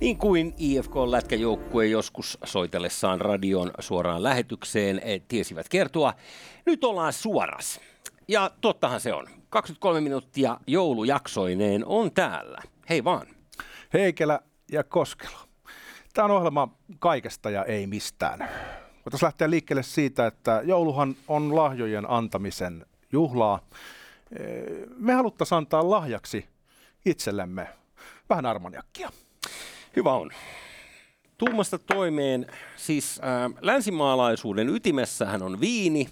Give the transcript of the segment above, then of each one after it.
Niin kuin IFK-lätkäjoukkue joskus soitellessaan radion suoraan lähetykseen eh, tiesivät kertoa, nyt ollaan suoras. Ja tottahan se on. 23 minuuttia joulujaksoineen on täällä. Hei vaan. Heikelä ja Koskelo. Tämä on ohjelma kaikesta ja ei mistään. Voitaisiin lähteä liikkeelle siitä, että jouluhan on lahjojen antamisen juhlaa. Eh, Me haluttaisiin antaa lahjaksi itsellemme vähän armoniakkia. Hyvä on. Tuumasta toimeen, siis äh, länsimaalaisuuden ytimessähän on viini.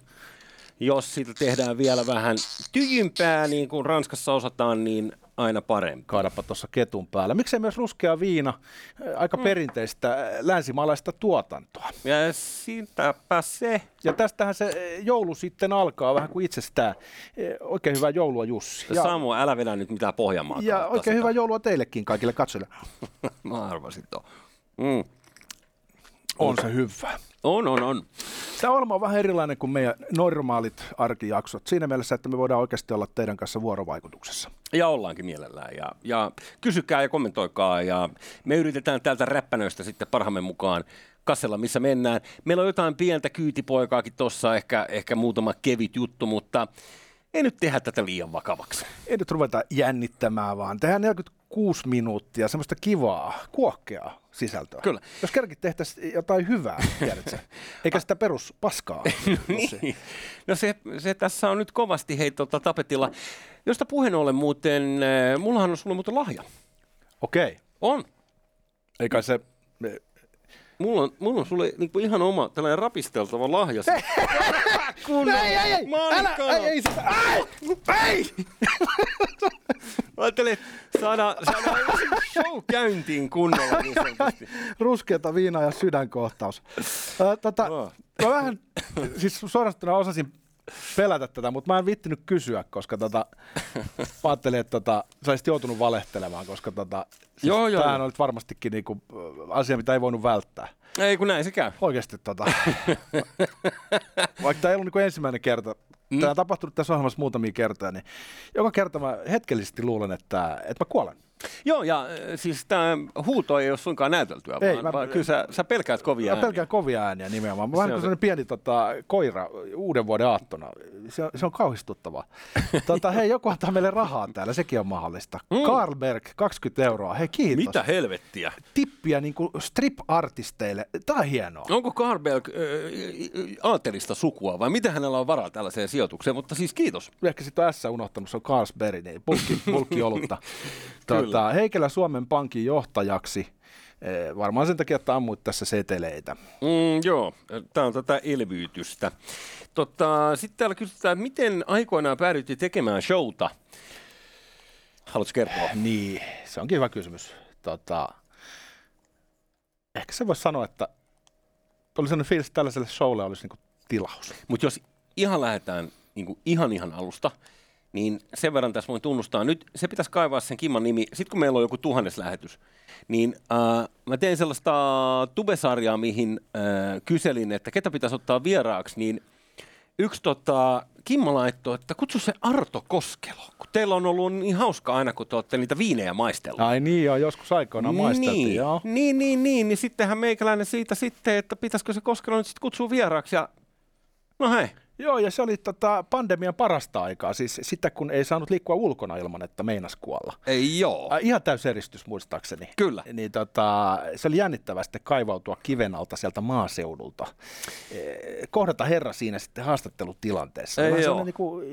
Jos siitä tehdään vielä vähän tyjympää, niin kuin Ranskassa osataan, niin aina parempi. Kaadapa tuossa ketun päällä. Miksei myös ruskea viina, aika perinteistä eh, länsimaalaista tuotantoa. Ja siitäpä se. Ja tästähän se joulu sitten alkaa vähän kuin itsestään. Eh, Oikein hyvää joulua Jussi. Ja Samu, älä vedä nyt mitään Pohjanmaata. ja oikein sitä. hyvää joulua teillekin kaikille katsojille. Mä arvasin tuon. Mm. On se hyvä. On, on, on. Tämä ohjelma on vähän erilainen kuin meidän normaalit arkijaksot. Siinä mielessä, että me voidaan oikeasti olla teidän kanssa vuorovaikutuksessa. Ja ollaankin mielellään. Ja, ja kysykää ja kommentoikaa. Ja me yritetään täältä räppänöistä sitten parhaamme mukaan kassella, missä mennään. Meillä on jotain pientä kyytipoikaakin tuossa, ehkä, ehkä muutama kevyt juttu, mutta ei nyt tehdä tätä liian vakavaksi. Ei nyt ruveta jännittämään, vaan tehdään 46 minuuttia semmoista kivaa, kuohkeaa sisältöä. Kyllä. Jos kerrankin tehtäisiin jotain hyvää, tiedätkö? Eikä sitä perus paskaa. Jussi. Niin. No se, se tässä on nyt kovasti hei tota, tapetilla. Josta puheen ollen muuten, äh, mullahan on sulle muuten lahja. Okei. On. Eikä se... me- Mulla on, mulla on sulle niin kuin ihan oma tällainen rapisteltava lahja. Kun... Ei, ei, ei! Älä, ei, ei, sitä. Ai, ei! Mä ajattelin, että saadaan, saadaan show käyntiin kunnolla niin sanotusti. Ruskeata viinaa ja sydänkohtaus. Ö, tota, Joo. mä vähän, siis suorastaan osasin pelätä tätä, mutta mä en vittinyt kysyä, koska tota, mä ajattelin, että tota, sä olisit joutunut valehtelemaan, koska tota, siis Joo, joo, tämähän oli varmastikin niinku, asia, mitä ei voinut välttää. Ei kun näin se käy. Oikeasti tota, vaikka tämä ei ollut niinku ensimmäinen kerta, Mm. tämä on tapahtunut tässä ohjelmassa muutamia kertoja, niin joka kerta mä hetkellisesti luulen, että, että mä kuolen. Joo, ja äh, siis tämä huuto ei ole suinkaan näyteltyä, Ei, vaan, mä- vaan kyllä sä, sä pelkäät kovia Mä pelkään kovia ääniä nimenomaan. Mä vähän Se kuin sellainen pieni tota, koira uuden vuoden aattona. Se, on- se on kauhistuttavaa. tota, hei, joku antaa meille rahaa täällä, sekin on mahdollista. Mm. Carlberg, 20 euroa. Hei, kiitos. Mitä helvettiä? Tippiä niin kuin strip-artisteille. Tää on hienoa. Onko Carberg äh, aattelista sukua vai miten hänellä on varaa tällaiseen sijoitukseen? Mutta siis kiitos. Ehkä sitten on S unohtanut, se on Carlsberg, niin pulkki, pulkki olutta. Kyllä. tota, Heikelä Suomen Pankin johtajaksi. Eh, varmaan sen takia, että ammuit tässä seteleitä. Mm, joo, tämä on tätä elvyytystä. Tota, Sitten täällä kysytään, että miten aikoinaan päädyttiin tekemään showta? Haluatko kertoa? Niin, se onkin hyvä kysymys. Tota, ehkä se voisi sanoa, että oli sellainen fiilis, että tällaiselle showlle olisi niinku tilaus. Mutta jos ihan lähdetään niin kuin ihan ihan alusta, niin sen verran tässä voin tunnustaa. Nyt se pitäisi kaivaa sen Kimman nimi. Sitten kun meillä on joku tuhannes lähetys, niin äh, mä tein sellaista tubesarjaa, mihin äh, kyselin, että ketä pitäisi ottaa vieraaksi, niin yksi tota, Kimmo laittoi, että kutsu se Arto Koskelo, kun teillä on ollut niin hauska aina, kun te olette niitä viinejä maistellut. Ai niin, joo, joskus aikoinaan maisteltiin, niin, joo. niin, niin, niin, niin sittenhän meikäläinen siitä sitten, että pitäisikö se Koskelo nyt sitten kutsua vieraaksi ja no hei, Joo, ja se oli tota, pandemian parasta aikaa, siis sitä kun ei saanut liikkua ulkona ilman, että meinas kuolla. ei joo. Äh, ihan täyseristys muistaakseni. Kyllä. Niin tota, se oli jännittävää sitten kaivautua kiven alta sieltä maaseudulta. Eh, Kohdata herra siinä sitten haastattelutilanteessa. Ei joo. niin kuin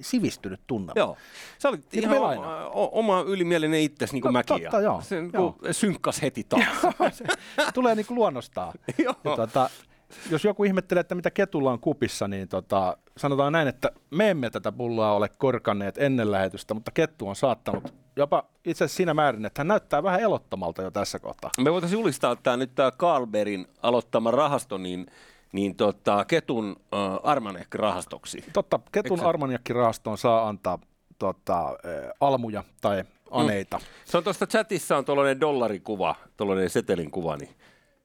sivistynyt tunnelma. Joo. Se oli Niin ihan oma, oma ylimielinen itsesi, niin kuin No, mäkin. totta, joo. Se niin Joo. kuin synkkas heti taas. se tulee niin kuin luonnostaan. Joo. Ja tota, jos joku ihmettelee, että mitä ketulla on kupissa, niin tota, sanotaan näin, että me emme tätä pulloa ole korkanneet ennen lähetystä, mutta kettu on saattanut jopa itse asiassa siinä määrin, että hän näyttää vähän elottomalta jo tässä kohtaa. Me voitaisiin julistaa tämä nyt tämä Carlberin aloittama rahasto, niin, niin tota, Ketun äh, Armanek-rahastoksi. Totta, ketun Eikö armaniakkirahastoon saa antaa tota, eh, almuja tai aneita. Mm. Se on tuosta chatissa on tuollainen dollarikuva, tuollainen setelin kuva, niin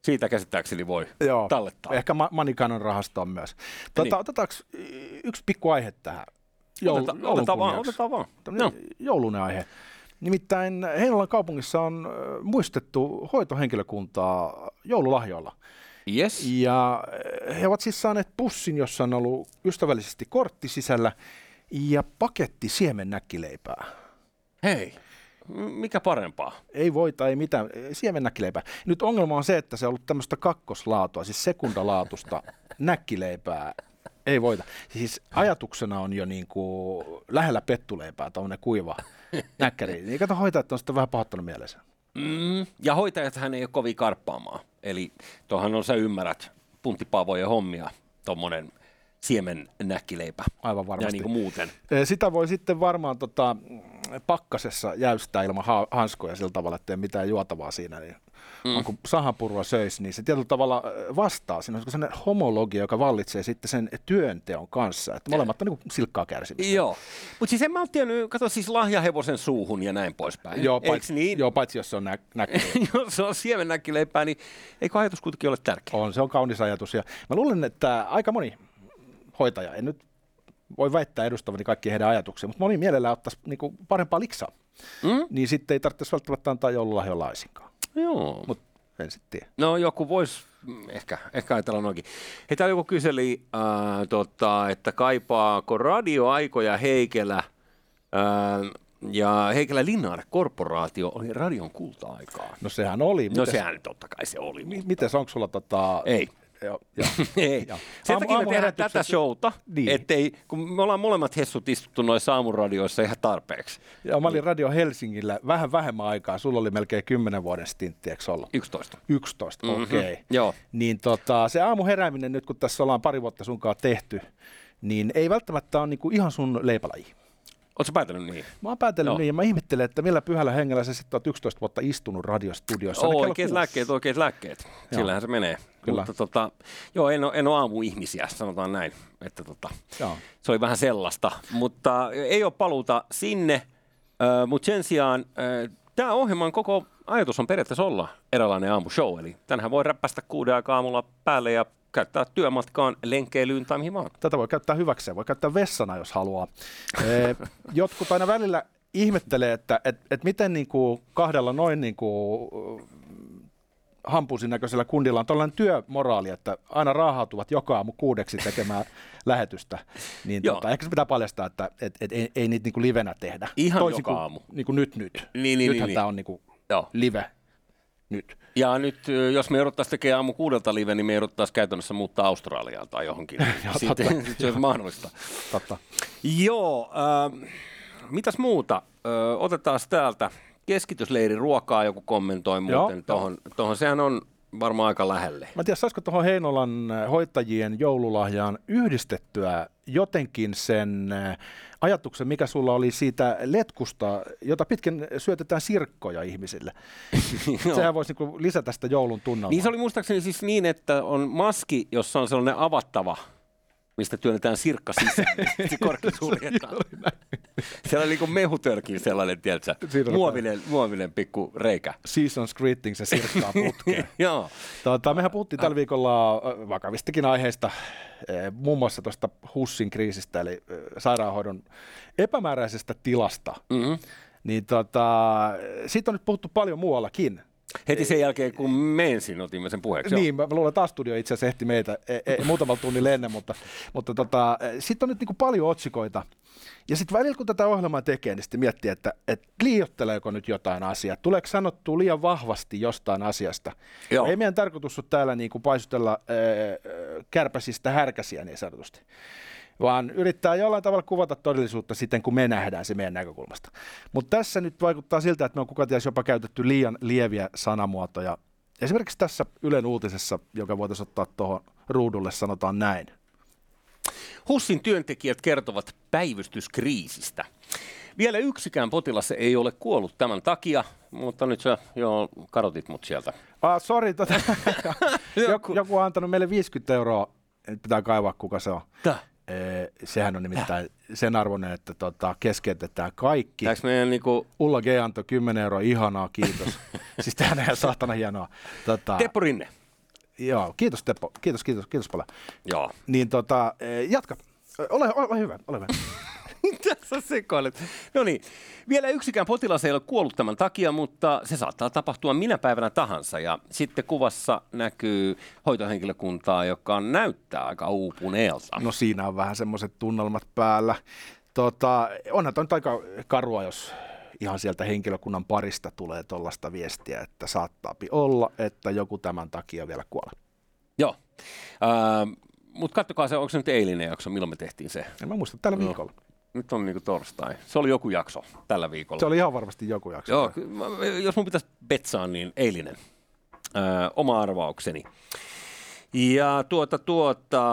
siitä käsittääkseni voi Joo, tallettaa. ehkä ma- Manikanon rahastoon myös. Tota, Niin. Otetaanko yksi pikku aihe tähän? Joul- Oteta, joulun otetaan vaan, otetaan vaan. No. Joulunen aihe. Nimittäin Heinolan kaupungissa on muistettu hoitohenkilökuntaa joululahjoilla. Yes. Ja he ovat siis saaneet pussin, jossa on ollut ystävällisesti kortti sisällä ja paketti siemennäkkileipää. Hei, mikä parempaa? Ei voita, ei mitään, siemennäkkileipää. Nyt ongelma on se, että se on ollut tämmöistä kakkoslaatua, siis sekundalaatusta näkkileipää. Ei voita. Siis ajatuksena on jo niin kuin lähellä pettuleipää, tuommoinen kuiva näkkäri. Niin kato hoitajat on sitten vähän pahoittanut mielensä. Mm, ja hoitajathan ei ole kovin karppaamaan. Eli tuohan on, sä ymmärrät, punttipaavojen hommia, tuommoinen siemen näkkileipä. Aivan varmasti. Ja niin kuin muuten. Sitä voi sitten varmaan tota, pakkasessa jäystää ilman ha- hanskoja sillä tavalla, että ei mitään juotavaa siinä. Niin mm. kun sahanpurua söisi, niin se tietyllä tavalla vastaa. Siinä on sellainen homologia, joka vallitsee sitten sen työnteon kanssa. Että molemmat on niin kuin silkkaa kärsimistä. Joo, mutta siis en mä ole tiennyt, kato siis lahjahevosen suuhun ja näin poispäin. Joo, paitsi, niin? joo, paitsi jos se on nä- näkyy. Jos se on siemennäkkileipää, niin eikö ajatus kuitenkin ole tärkeä? on, se on kaunis ajatus. Ja mä luulen, että aika moni hoitaja, en nyt voi väittää edustavani kaikki heidän ajatuksia, mutta moni mielellään ottaisi niin kuin parempaa liksaa. Mm? Niin sitten ei tarvitsisi välttämättä antaa joululahjoa laisinkaan. Joo. Mutta en sitten tiedä. No joku voisi mm, ehkä, ehkä ajatella noinkin. Hei, täällä joku kyseli, äh, tota, että kaipaako radioaikoja Heikelä äh, ja Heikelä Linnaar korporaatio oli radion kulta-aikaa. No sehän oli. No Mites- sehän totta kai se oli. Mi- Mites, onko sulla tota... Ei. Joo, joo. Ei. Joo. Sen Aamu- takia me tehdään tätä showta, Niin. ettei, kun me ollaan molemmat hessut istuttu noissa aamuradioissa ihan tarpeeksi. Ja mä olin Radio Helsingillä vähän vähemmän aikaa. Sulla oli melkein 10 vuoden stintti, eikö ollut? 11. 11, Mhm. okei. Okay. Joo. Niin tota, se aamuherääminen nyt, kun tässä ollaan pari vuotta sunkaan tehty, niin ei välttämättä ole niinku ihan sun leipälaji. Oletko päätänyt niin? Mä oon päätellyt Joo. niin, ja mä ihmettelen, että millä pyhällä hengellä sä sitten oot 11 vuotta istunut radiostudiossa. kello Oikeat lääkkeet, oikeat lääkkeet. Sillähän se menee. Kyllä. Mutta tota, joo, en ole, en ole aamuihmisiä, sanotaan näin. Että tota, Joo. se oli vähän sellaista. Mutta ei ole paluuta sinne, äh, mutta sen sijaan äh, tämä ohjelman koko ajatus on periaatteessa olla eräänlainen aamushow. Eli tänhän voi räppästä kuuden aikaa aamulla päälle ja käyttää työmatkaan, lenkkeilyyn tai mihin vaan. Tätä voi käyttää hyväkseen, voi käyttää vessana, jos haluaa. Ee, jotkut aina välillä ihmettelee, että et, et miten niinku kahdella noin niinku, hampusin näköisellä kundilla on tällainen työmoraali, että aina raahautuvat joka aamu kuudeksi tekemään lähetystä. Niin tota, ehkä se pitää paljastaa, että et, et, ei, ei niitä niinku livenä tehdä. Ihan Toisin joka kuin, aamu. Niinku nyt nyt. Niin, niin, Nythän niin, tämä niin. on niinku Joo. live nyt. Ja nyt, jos me jouduttaisiin tekemään aamu kuudelta live, niin me jouduttaisiin käytännössä muuttaa Australiaan tai johonkin. Joo, sitten, totta. se olisi mahdollista. Totta. Joo, äh, mitäs muuta? Ö, otetaan täältä keskitysleirin ruokaa, joku kommentoi muuten tuohon. Tuohon sehän on varmaan aika lähelle. Mä en tiedä, saisiko tuohon Heinolan äh, hoitajien joululahjaan yhdistettyä jotenkin sen äh, ajatuksen, mikä sulla oli siitä letkusta, jota pitkin syötetään sirkkoja ihmisille. Sehän voisi niinku lisätä sitä joulun tunnelmaa. Niin se oli muistaakseni siis niin, että on maski, jossa on sellainen avattava, mistä työnnetään sirkka sisään, niin se korkki suljetaan. Siellä oli niin mehutörkin sellainen, tiedätkö, muovinen, muovinen pikku reikä. Season's greeting, se sirkkaa putkeen. Joo. Tota, mehän puhuttiin tällä viikolla ö, vakavistakin aiheista, eh, muun muassa tuosta HUSin kriisistä, eli ö, sairaanhoidon epämääräisestä tilasta. Mm-hmm. Niin tota, siitä on nyt puhuttu paljon muuallakin. Heti sen jälkeen, kun me ensin otimme sen puheeksi. Joo. Niin, mä luulen, että A-studio itse asiassa ehti meitä e, e, muutamalla tunnilla ennen, mutta, mutta tota, sitten on nyt niin paljon otsikoita. Ja sitten välillä, kun tätä ohjelmaa tekee, niin sitten miettii, että, että liiotteleeko nyt jotain asiaa. Tuleeko sanottua liian vahvasti jostain asiasta. Joo. Ei meidän tarkoitus ole täällä niin kuin paisutella ää, kärpäsistä härkäsiä niin sanotusti, vaan yrittää jollain tavalla kuvata todellisuutta siten, kun me nähdään se meidän näkökulmasta. Mutta tässä nyt vaikuttaa siltä, että me on kuka ties jopa käytetty liian lieviä sanamuotoja. Esimerkiksi tässä Ylen uutisessa, joka voitaisiin ottaa tuohon ruudulle, sanotaan näin. HUSin työntekijät kertovat päivystyskriisistä. Vielä yksikään potilas ei ole kuollut tämän takia, mutta nyt sä jo karotit mut sieltä. Ah, sori, tota, Joku. joku, on antanut meille 50 euroa, nyt pitää kaivaa kuka se on. Tää. Ee, sehän on nimittäin sen arvoinen, että tota, keskeytetään kaikki. Tääks meidän niinku Ulla G antoi 10 euroa, ihanaa, kiitos. siis tämähän on ihan saatana hienoa. Tota, Teppo Rinne? Joo, kiitos Teppo, kiitos, kiitos, kiitos paljon. Joo. Niin tota, ee, jatka. Ole, ole hyvä, ole hyvä. Mitä sä sekoilet? No niin, vielä yksikään potilas ei ole kuollut tämän takia, mutta se saattaa tapahtua minä päivänä tahansa. Ja sitten kuvassa näkyy hoitohenkilökuntaa, joka näyttää aika uupuneelta. No siinä on vähän semmoiset tunnelmat päällä. Tota, onhan toi aika karua, jos ihan sieltä henkilökunnan parista tulee tuollaista viestiä, että saattaa olla, että joku tämän takia vielä kuolee. Joo. Äh, mutta kattokaa se, onko se nyt eilinen jakso, milloin me tehtiin se? En mä muista, tällä No. Nyt on niinku torstai. Se oli joku jakso tällä viikolla. Se oli ihan varmasti joku jakso. Joo, mä- jos mun pitäisi betsaa, niin eilinen. Öö, oma arvaukseni. Ja tuota, tuota,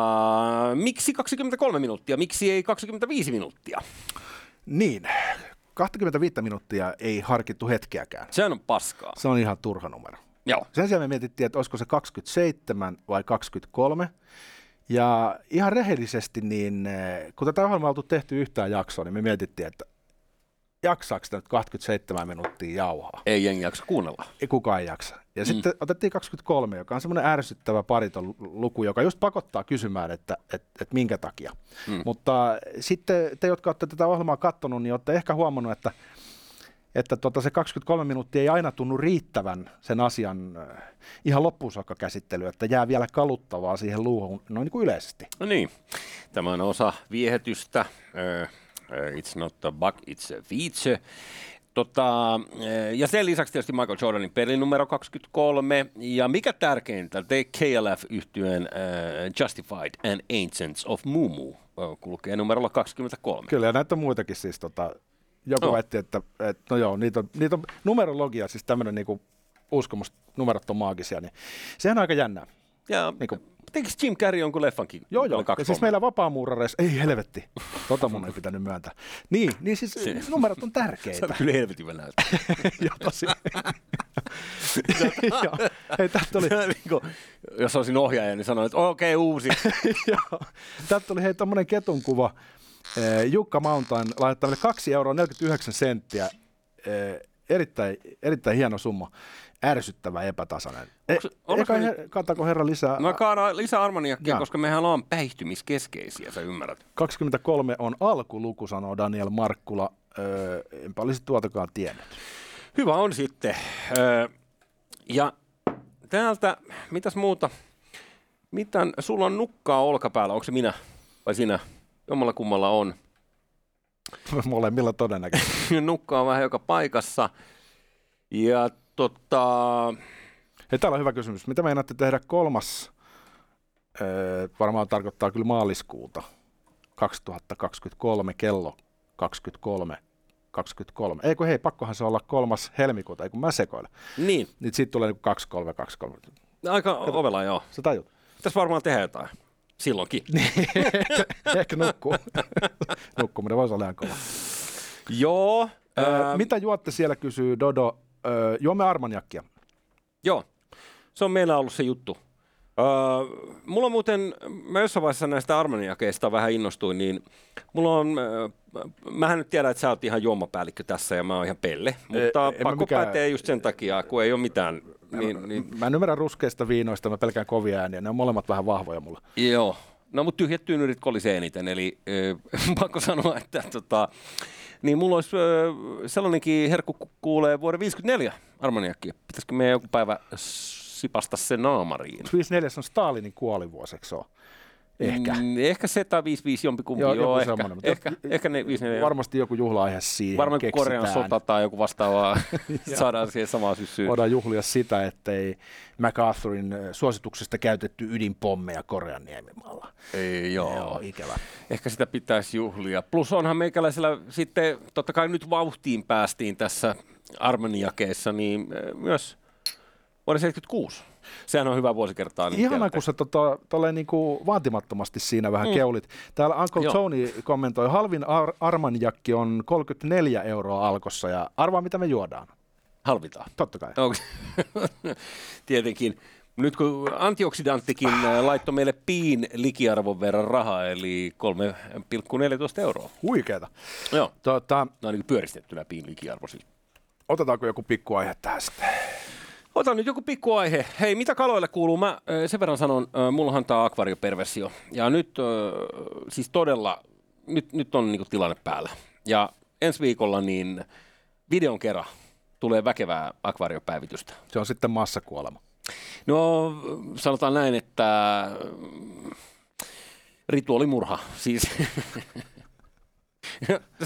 miksi 23 minuuttia, miksi ei 25 minuuttia? Niin, 25 minuuttia ei harkittu hetkeäkään. Sehän on paskaa. Se on ihan turha numero. Joo. Sen sijaan me mietittiin, että olisiko se 27 vai 23. Ja ihan rehellisesti, niin eh, kun tätä ohjelmaa on oltu tehty yhtään jaksoa, niin me mietittiin, että jaksaako sitä nyt 27 minuuttia jauhaa? Ei jengi jaksa kuunnella. Ei kukaan ei jaksa. Ja mm. sitten otettiin 23, joka on semmoinen ärsyttävä pariton luku, joka just pakottaa kysymään, että et, et minkä takia. Mm. Mutta sitten te, jotka olette tätä ohjelmaa katsonut, niin olette ehkä huomannut, että että tota se 23 minuuttia ei aina tunnu riittävän sen asian äh, ihan loppuun saakka käsittelyyn, että jää vielä kaluttavaa siihen luuhun noin niin kuin yleisesti. No niin, tämä on osa viehätystä. Ö, ö, It's not a bug, it's a feature. Tota, ja sen lisäksi tietysti Michael Jordanin pelinumero 23. Ja mikä tärkeintä, The KLF yhtyeen Justified and Ancients of Mumu kulkee numerolla 23. Kyllä, ja näitä on muitakin siis, tota, joku no. väitti, että, että no joo, niitä on, niitä on numerologia, siis tämmöinen niinku uskomus, numerot on maagisia, niin sehän on aika jännää. Ja Niinku- tekis Jim Carrey jonkun leffankin? Joo, joo. Ja 23? siis meillä vapaamuurareissa, ei helvetti, tota mun ei pitänyt myöntää. Niin, niin siis numerot on Se tärkeitä. on kyllä helvetin hyvä näyttö. Joo, tosi. Joo. Hei, täältä tuli, niin kuin, jos olisin ohjaaja, niin sanoin, että okei, okay, uusi. joo. täältä tuli hei tommonen ketun kuva. Eh, Jukka Mountain laittaa meille 2 euroa 49 senttiä. Eh, erittäin, erittäin hieno summa. Ärsyttävä epätasainen. E, Onks- ollaanko eikä me he, kantako herra lisää? Mä kaadaan lisää armaniakkia, koska mehän ollaan päihtymiskeskeisiä, sä ymmärrät. 23 on alkuluku, sanoo Daniel Markkula. Öö, enpä olisi tuotakaan tiennyt. Hyvä on sitten. Öö, ja täältä, mitäs muuta? Mitään, sulla on nukkaa olkapäällä, onko se minä vai sinä? Jommalla kummalla on. Molemmilla todennäköisesti. nukkaa on vähän joka paikassa. Ja tota, Hei, täällä on hyvä kysymys. Mitä meinaatte tehdä kolmas, öö, varmaan tarkoittaa kyllä maaliskuuta 2023 kello 23. 23. Eikö hei, pakkohan se olla kolmas helmikuuta, ei kun mä sekoilen. niin, Nyt siitä tulee niin 2323. aika ovela joo. Sä tajut? Pitäisi varmaan tehdä jotain. Silloinkin. Ehkä nukkuu. Nukkuminen voisi olla ihan kova. Joo. Öö, ää, mitä juotte siellä, kysyy Dodo. Öö, juomme armaniakkia. Joo, se on meillä ollut se juttu. Öö, mulla on muuten, mä jossain vaiheessa näistä armaniakeista vähän innostuin, niin mulla on, öö, mähän nyt tiedän, että sä oot ihan juomapäällikkö tässä ja mä oon ihan pelle, mutta mä pakko mikään- pätee just sen takia, kun ei ole mitään. Niin, niin, Mä en ymmärrä ruskeista viinoista, mä pelkään kovia ääniä. Ne on molemmat vähän vahvoja mulla. joo, no mutta tyhjät tyynyrit kolisee eniten, eli öö, pakko sanoa, että tota, niin mulla olisi öö, sellainenkin herkku ku- kuulee vuoden 54 armaniakkia. Pitäisikö meidän joku päivä sipasta se naamariin? 54 on Stalinin kuolivuosi, eikö se ole? Ehkä. Mm, ehkä se tai 55 jompikumpi. Joo, Joo, ehkä, semmoinen, mutta ehkä, ehkä ne 54. Varmasti joku juhla-aihe siihen Varmaan keksitään. Korean sota tai joku vastaava saadaan siihen samaan syssyyn. Voidaan juhlia sitä, ettei MacArthurin suosituksesta käytetty ydinpommeja Korean niemimaalla. Ei, joo. Joo, ikävä. Ehkä sitä pitäisi juhlia. Plus onhan meikäläisellä sitten, totta kai nyt vauhtiin päästiin tässä Armeniakeessa, niin myös vuoden 76. Sehän on hyvä vuosikertaa. Niin tiedätte. kun sä tota, tolleen niinku vaatimattomasti siinä vähän mm. keulit. Täällä Uncle Joo. Tony kommentoi, halvin ar- armaniakki on 34 euroa alkossa ja arvaa mitä me juodaan. Halvitaan. Totta kai. Onko Tietenkin. Nyt kun antioksidanttikin äh, laittoi meille piin likiarvon verran rahaa, eli 3,14 euroa. Huikeeta. Joo. Tota, No ainakin pyöristettynä piin likiarvo siis. otetaanko joku pikkuaihe tähän sitten? Ota nyt joku pikku aihe. Hei, mitä kaloille kuuluu? Mä sen verran sanon, mullahan tämä akvarioperversio. Ja nyt siis todella nyt, nyt on niin tilanne päällä. Ja ensi viikolla niin videon kerran tulee väkevää akvaariopäivitystä. Se on sitten massakuolema. No sanotaan näin, että rituaalimurha. Siis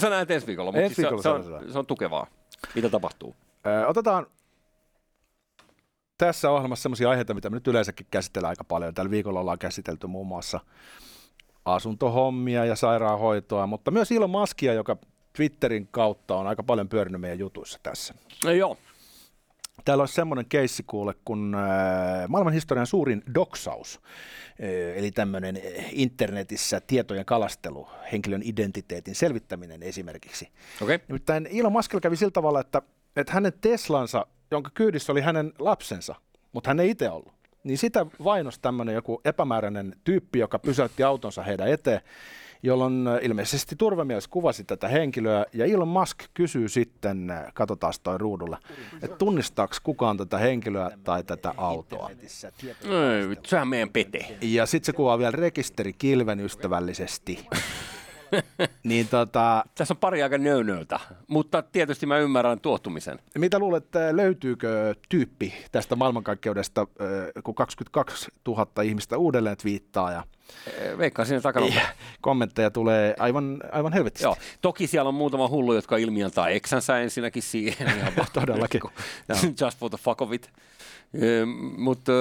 sä näet ensi viikolla, mutta ensi viikolla siis se, se, on, se on tukevaa. Mitä tapahtuu? Otetaan tässä ohjelmassa sellaisia aiheita, mitä me nyt yleensäkin käsitellään aika paljon. Tällä viikolla ollaan käsitelty muun muassa asuntohommia ja sairaanhoitoa, mutta myös Ilon Maskia, joka Twitterin kautta on aika paljon pyörinyt meidän jutuissa tässä. No joo. Täällä olisi semmoinen keissi kuule, kun äh, maailman historian suurin doksaus, äh, eli tämmöinen internetissä tietojen kalastelu, henkilön identiteetin selvittäminen esimerkiksi. Okay. Nimittäin Elon Musk kävi sillä tavalla, että, että hänen Teslansa, jonka kyydissä oli hänen lapsensa, mutta hän ei itse ollut, niin sitä vainosti tämmöinen joku epämääräinen tyyppi, joka pysäytti autonsa heidän eteen jolloin äh, ilmeisesti turvamies kuvasi tätä henkilöä, ja Elon Musk kysyy sitten, äh, katsotaan toi ruudulla, että tunnistaako kukaan tätä henkilöä tai tätä autoa. Ei, sehän meidän pete. Ja sitten se kuvaa vielä rekisterikilven ystävällisesti. niin tota... Tässä on pari aika nöynöltä, mutta tietysti mä ymmärrän tuottumisen. Mitä luulet, löytyykö tyyppi tästä maailmankaikkeudesta, äh, kun 22 000 ihmistä uudelleen twiittaa ja Veikkaan sinne takana. kommentteja tulee aivan, aivan helvetisti. Joo. Toki siellä on muutama hullu, jotka ilmiantaa eksänsä ensinnäkin siihen. Todellakin. Just for the fuck of it. Mutta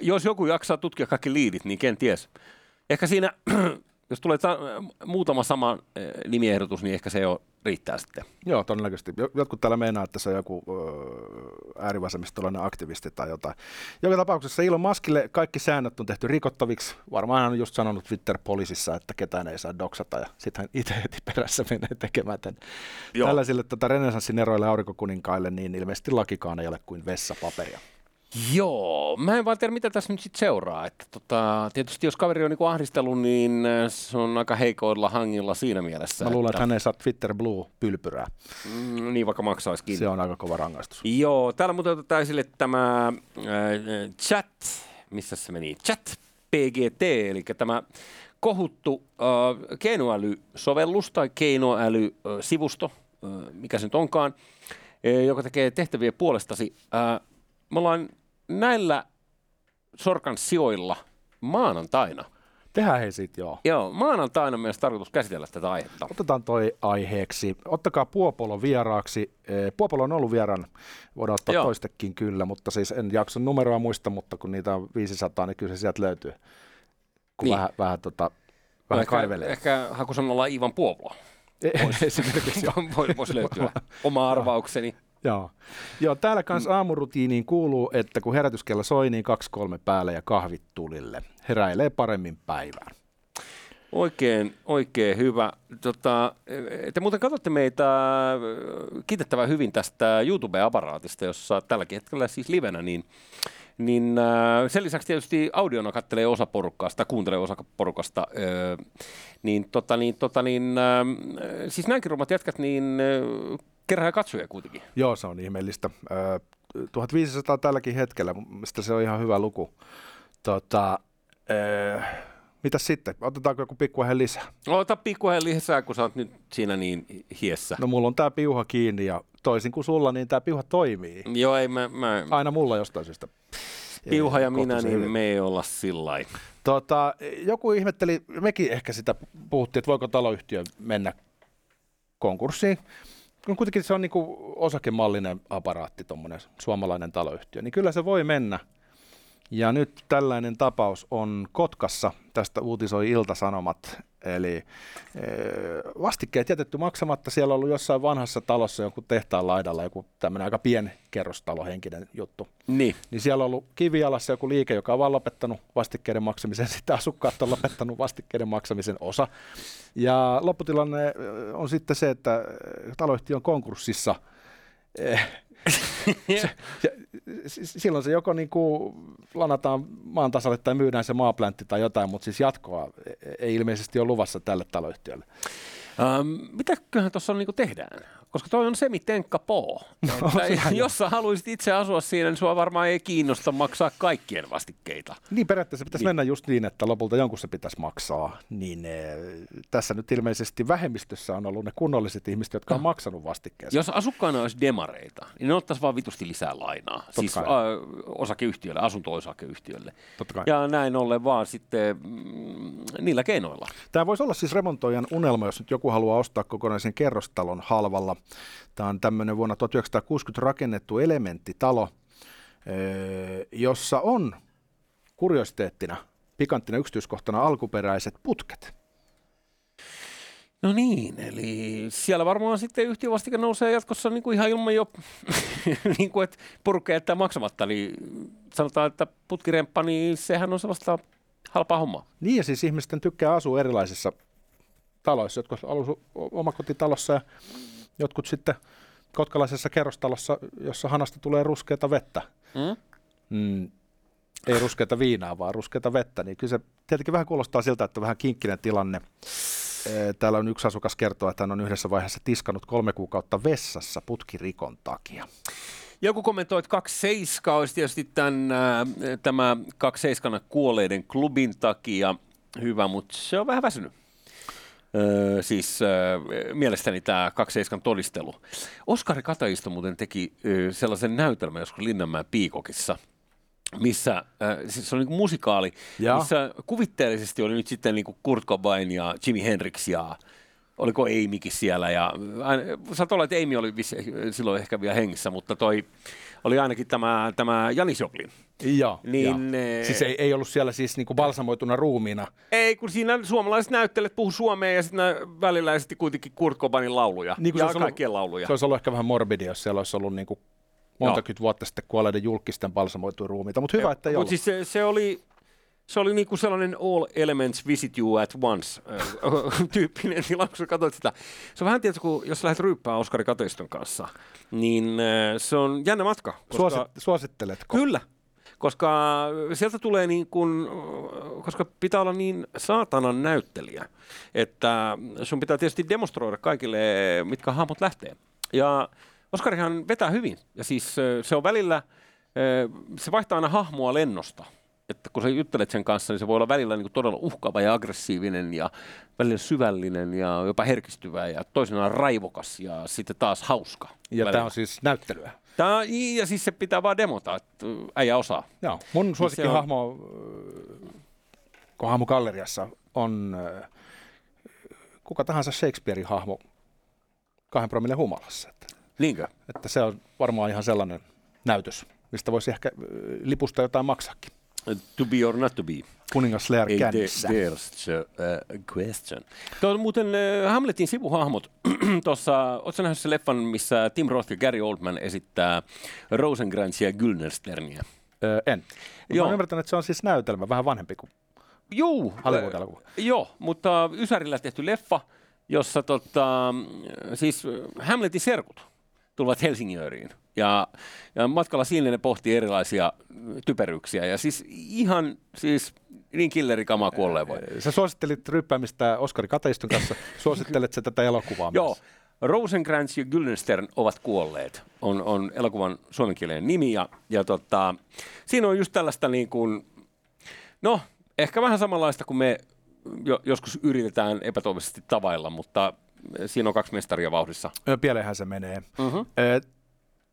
jos joku jaksaa tutkia kaikki liidit, niin kenties. Ehkä siinä jos tulee ta- muutama sama eh, nimiehdotus, niin ehkä se jo riittää sitten. Joo, todennäköisesti. Jotkut täällä meinaa, että se on joku äärivasemmistolainen aktivisti tai jotain. Joka tapauksessa Elon Muskille kaikki säännöt on tehty rikottaviksi. Varmaan hän on just sanonut Twitter-poliisissa, että ketään ei saa doksata ja sitten hän itse heti perässä menee tekemään tämän. Tällaisille tota, renesanssin eroille aurinkokuninkaille, niin ilmeisesti lakikaan ei ole kuin vessapaperia. Joo, mä en vaan tiedä, mitä tässä nyt sitten seuraa. Että tota, tietysti jos kaveri on niinku ahdistellut, niin äh, se on aika heikoilla hangilla siinä mielessä. Mä luulen, että, että hän ei saa Twitter Blue-pylpyrää. Mm, niin, vaikka maksaisikin. Se on aika kova rangaistus. Joo, täällä muuten otetaan esille tämä äh, chat, missä se meni? Chat PGT, eli tämä kohuttu äh, keinoälysovellus tai keinoälysivusto, äh, mikä se nyt onkaan, äh, joka tekee tehtäviä puolestasi. Äh, me ollaan näillä Sorkan sijoilla maanantaina. Tehdään hei sit, joo. Joo, maanantaina on myös tarkoitus käsitellä tätä aihetta. Otetaan toi aiheeksi. Ottakaa Puopolo vieraaksi. Puopolo on ollut vieraan, voidaan ottaa joo. toistekin kyllä, mutta siis en jakso numeroa muista, mutta kun niitä on 500, niin kyllä se sieltä löytyy. Kun niin. vähän, vähän, tota, vähän ehkä, kaivelee. Ehkä hakusanalla Ivan Puopolo. Voisi, voisi löytyä oma arvaukseni. Joo. Joo, täällä kanssa aamurutiiniin kuuluu, että kun herätyskello soi, niin kaksi kolme päälle ja kahvit tulille. Heräilee paremmin päivään. Oikein, oikein hyvä. Tota, te muuten katsotte meitä kiitettävän hyvin tästä YouTube-aparaatista, jossa tälläkin hetkellä siis livenä, niin, niin äh, sen lisäksi tietysti audiona kattelee osa porukasta, kuuntelee osa porukasta, äh, niin, tota, niin, tota, niin äh, siis näinkin rummat jätkät, niin äh, kerää katsoja kuitenkin. Joo, se on ihmeellistä. 1500 tälläkin hetkellä, mistä se on ihan hyvä luku. Tota, mitä sitten? Otetaanko joku pikkuhen lisää? Ota pikkuhen lisää, kun sä oot nyt siinä niin hiessä. No mulla on tää piuha kiinni ja toisin kuin sulla, niin tää piuha toimii. Joo, ei mä... mä... Aina mulla jostain syystä. Piuha ja minä, niin hyvin. me ei olla sillä tota, Joku ihmetteli, mekin ehkä sitä puhuttiin, että voiko taloyhtiö mennä konkurssiin kun kuitenkin se on niin osakemallinen aparaatti, tuommoinen suomalainen taloyhtiö, niin kyllä se voi mennä. Ja nyt tällainen tapaus on Kotkassa, tästä uutisoi Ilta-Sanomat, eli eh, vastikkeet jätetty maksamatta, siellä on ollut jossain vanhassa talossa joku tehtaan laidalla, joku tämmöinen aika pien kerrostalohenkinen juttu. Niin. niin siellä on ollut kivialassa joku liike, joka on vaan lopettanut vastikkeiden maksamisen, sitten asukkaat on lopettanut vastikkeiden maksamisen osa. Ja lopputilanne on sitten se, että taloyhtiö on konkurssissa. se, se, silloin se joko niin kuin lanataan maan tasalle tai myydään se maapläntti tai jotain, mutta siis jatkoa ei ilmeisesti ole luvassa tälle taloyhtiölle. Ähm, mitäköhän tuossa niin tehdään? Koska toi on semitenkka po. No, Että jos sä haluaisit itse asua siinä, niin sua varmaan ei kiinnosta maksaa kaikkien vastikkeita. Niin periaatteessa pitäisi Niin. mennä just niin, että lopulta jonkun se pitäisi maksaa. Niin eh, tässä nyt ilmeisesti vähemmistössä on ollut ne kunnolliset ihmiset, jotka on maksanut vastikkeensa. Jos asukkaana olisi demareita, niin ne ottaisi vaan vitusti lisää lainaa. siis kai. äh, osakeyhtiölle, asunto-osakeyhtiölle. Totta kai. Ja näin ollen vaan sitten mm, niillä keinoilla. Tämä voisi olla siis remontoijan unelma, jos nyt joku haluaa ostaa kokonaisen kerrostalon halvalla. Tämä on tämmöinen vuonna 1960 rakennettu elementtitalo, eh, jossa on kuriositeettina, pikanttina yksityiskohtana alkuperäiset putket. No niin, eli siellä varmaan sitten yhtiövastike nousee jatkossa niin kuin ihan ilman jo, niin kuin, että porukka jättää maksamatta, niin sanotaan, että putkiremppa, niin sehän on sellaista halpaa hommaa. Niin ja siis ihmisten tykkää asua erilaisissa taloissa, jotkut alu omakotitalossa ja jotkut sitten kotkalaisessa kerrostalossa, jossa hanasta tulee ruskeata vettä. Mm? Mm, ei ruskeata viinaa, vaan ruskeata vettä, niin kyllä se tietenkin vähän kuulostaa siltä, että vähän kinkkinen tilanne. Täällä on yksi asukas kertoa, että hän on yhdessä vaiheessa tiskannut kolme kuukautta vessassa putkirikon takia. Joku kommentoi, että 27 olisi tietysti tämän, tämä 27 kuolleiden klubin takia hyvä, mutta se on vähän väsynyt. Öö, siis öö, mielestäni tämä 27 todistelu. Oskari Kataisto muuten teki öö, sellaisen näytelmän joskus Linnanmäen Piikokissa, missä, siis se oli niin musikaali, Jaa. missä kuvitteellisesti oli nyt sitten niin Kurt Cobain ja Jimi Hendrix ja oliko Amykin siellä. Ja, saattaa olla, että Amy oli vissi, silloin ehkä vielä hengissä, mutta toi oli ainakin tämä, tämä Janis Joplin. Joo, Niin, joo. ee, Siis ei, ei ollut siellä siis niinku balsamoituna ruumiina. Ei, kun siinä suomalaiset näyttelijät puhu suomea ja sitten välillä esitti kuitenkin Kurt Cobainin lauluja Niin ja ollut- kaikkien lauluja. Se olisi ollut ehkä vähän morbidi, jos siellä olisi ollut niinku monta kymmentä vuotta sitten kuolleiden julkisten balsamoituja ruumiita, mutta hyvä, että ei Mutta siis se, se oli, se oli niinku sellainen all elements visit you at once äh, tyyppinen tilanne, kun sä katsoit sitä. Se on vähän tietysti, kun jos lähdet ryyppää Oskari Katoiston kanssa, niin äh, se on jännä matka. Koska, Suosit, suositteletko? Kyllä, koska sieltä tulee niin kuin, koska pitää olla niin saatanan näyttelijä, että sun pitää tietysti demonstroida kaikille, mitkä hahmot lähtee. Ja Oskarihan vetää hyvin, ja siis se on välillä, se vaihtaa aina hahmoa lennosta. Että kun sä juttelet sen kanssa, niin se voi olla välillä niin kuin todella uhkaava ja aggressiivinen ja välillä syvällinen ja jopa herkistyvä ja toisinaan raivokas ja sitten taas hauska. Ja välillä. tämä on siis näyttelyä. Tää, on- ja siis se pitää vaan demota, että äijä osaa. Joo, mun suosikkihahmo kun hahmogalleriassa on äh, kuka tahansa Shakespearein hahmo kahden promille humalassa. Että, Niinkö? että se on varmaan ihan sellainen näytös, mistä voisi ehkä äh, lipusta jotain maksaakin. To be or not to be. Kuningas kännissä. the, there's a uh, question. Tuo on muuten uh, Hamletin sivuhahmot. Tuossa, ootko nähnyt se leffan, missä Tim Roth ja Gary Oldman esittää Rosengrantsia ja Gyllensterniä? Öö, en. Joo. Mä ymmärtänyt, että se on siis näytelmä, vähän vanhempi kuin Juu. Hollywood-elokuva. äh, Joo, mutta Ysärillä tehty leffa, jossa tota, siis Hamletin serkut tulevat Helsingööriin. Ja, ja matkalla sinne ne pohtii erilaisia typeryksiä. Ja siis ihan siis niin killerikamaa kuolleen voi. Sä suosittelit ryppäämistä Oskari Kateiston kanssa. Suosittelet sä tätä elokuvaa Joo, myös? Rosenkrantz ja Gyllenstern ovat kuolleet, on, on elokuvan suomenkielinen nimi. Ja, ja tota, siinä on just tällaista niin kuin, no ehkä vähän samanlaista kuin me jo, joskus yritetään epätoivoisesti tavailla, mutta siinä on kaksi mestaria vauhdissa. Pieleenhän se menee. Mm-hmm.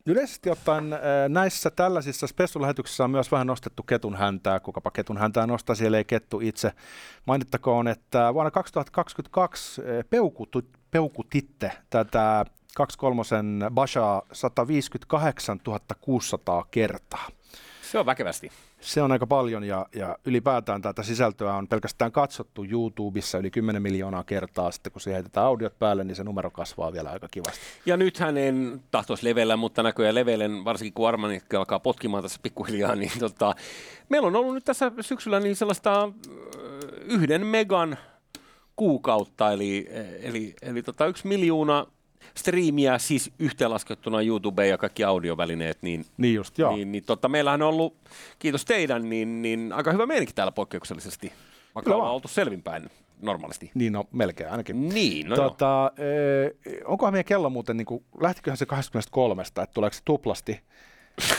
Yleisesti ottaen näissä tällaisissa spessulähetyksissä on myös vähän nostettu ketun häntää. Kukapa ketun häntää nostaa, siellä ei kettu itse. Mainittakoon, että vuonna 2022 ö, peukutu, peukutitte tätä 23 Bashaa 158 600 kertaa. Se on väkevästi. Se on aika paljon ja, ja ylipäätään tätä sisältöä on pelkästään katsottu YouTubessa yli 10 miljoonaa kertaa. Sitten kun siihen heitetään audiot päälle, niin se numero kasvaa vielä aika kivasti. Ja nythän en tahtoisi levellä, mutta näköjään levelen, varsinkin kun Armani alkaa potkimaan tässä pikkuhiljaa, niin tota, meillä on ollut nyt tässä syksyllä niin sellaista yhden megan kuukautta, eli, eli, eli tota, yksi miljoona striimiä siis yhteenlaskettuna YouTubeen ja kaikki audiovälineet, niin, Niin just, joo. niin, niin tota, meillähän on ollut, kiitos teidän, niin, niin aika hyvä meininki täällä poikkeuksellisesti, vaikka ollaan oltu selvinpäin. normaalisti. Niin no, melkein ainakin. Niin, no tota, tota, eh, onkohan meidän kello muuten, niin kuin, lähtiköhän se 23, että tuleeko se tuplasti?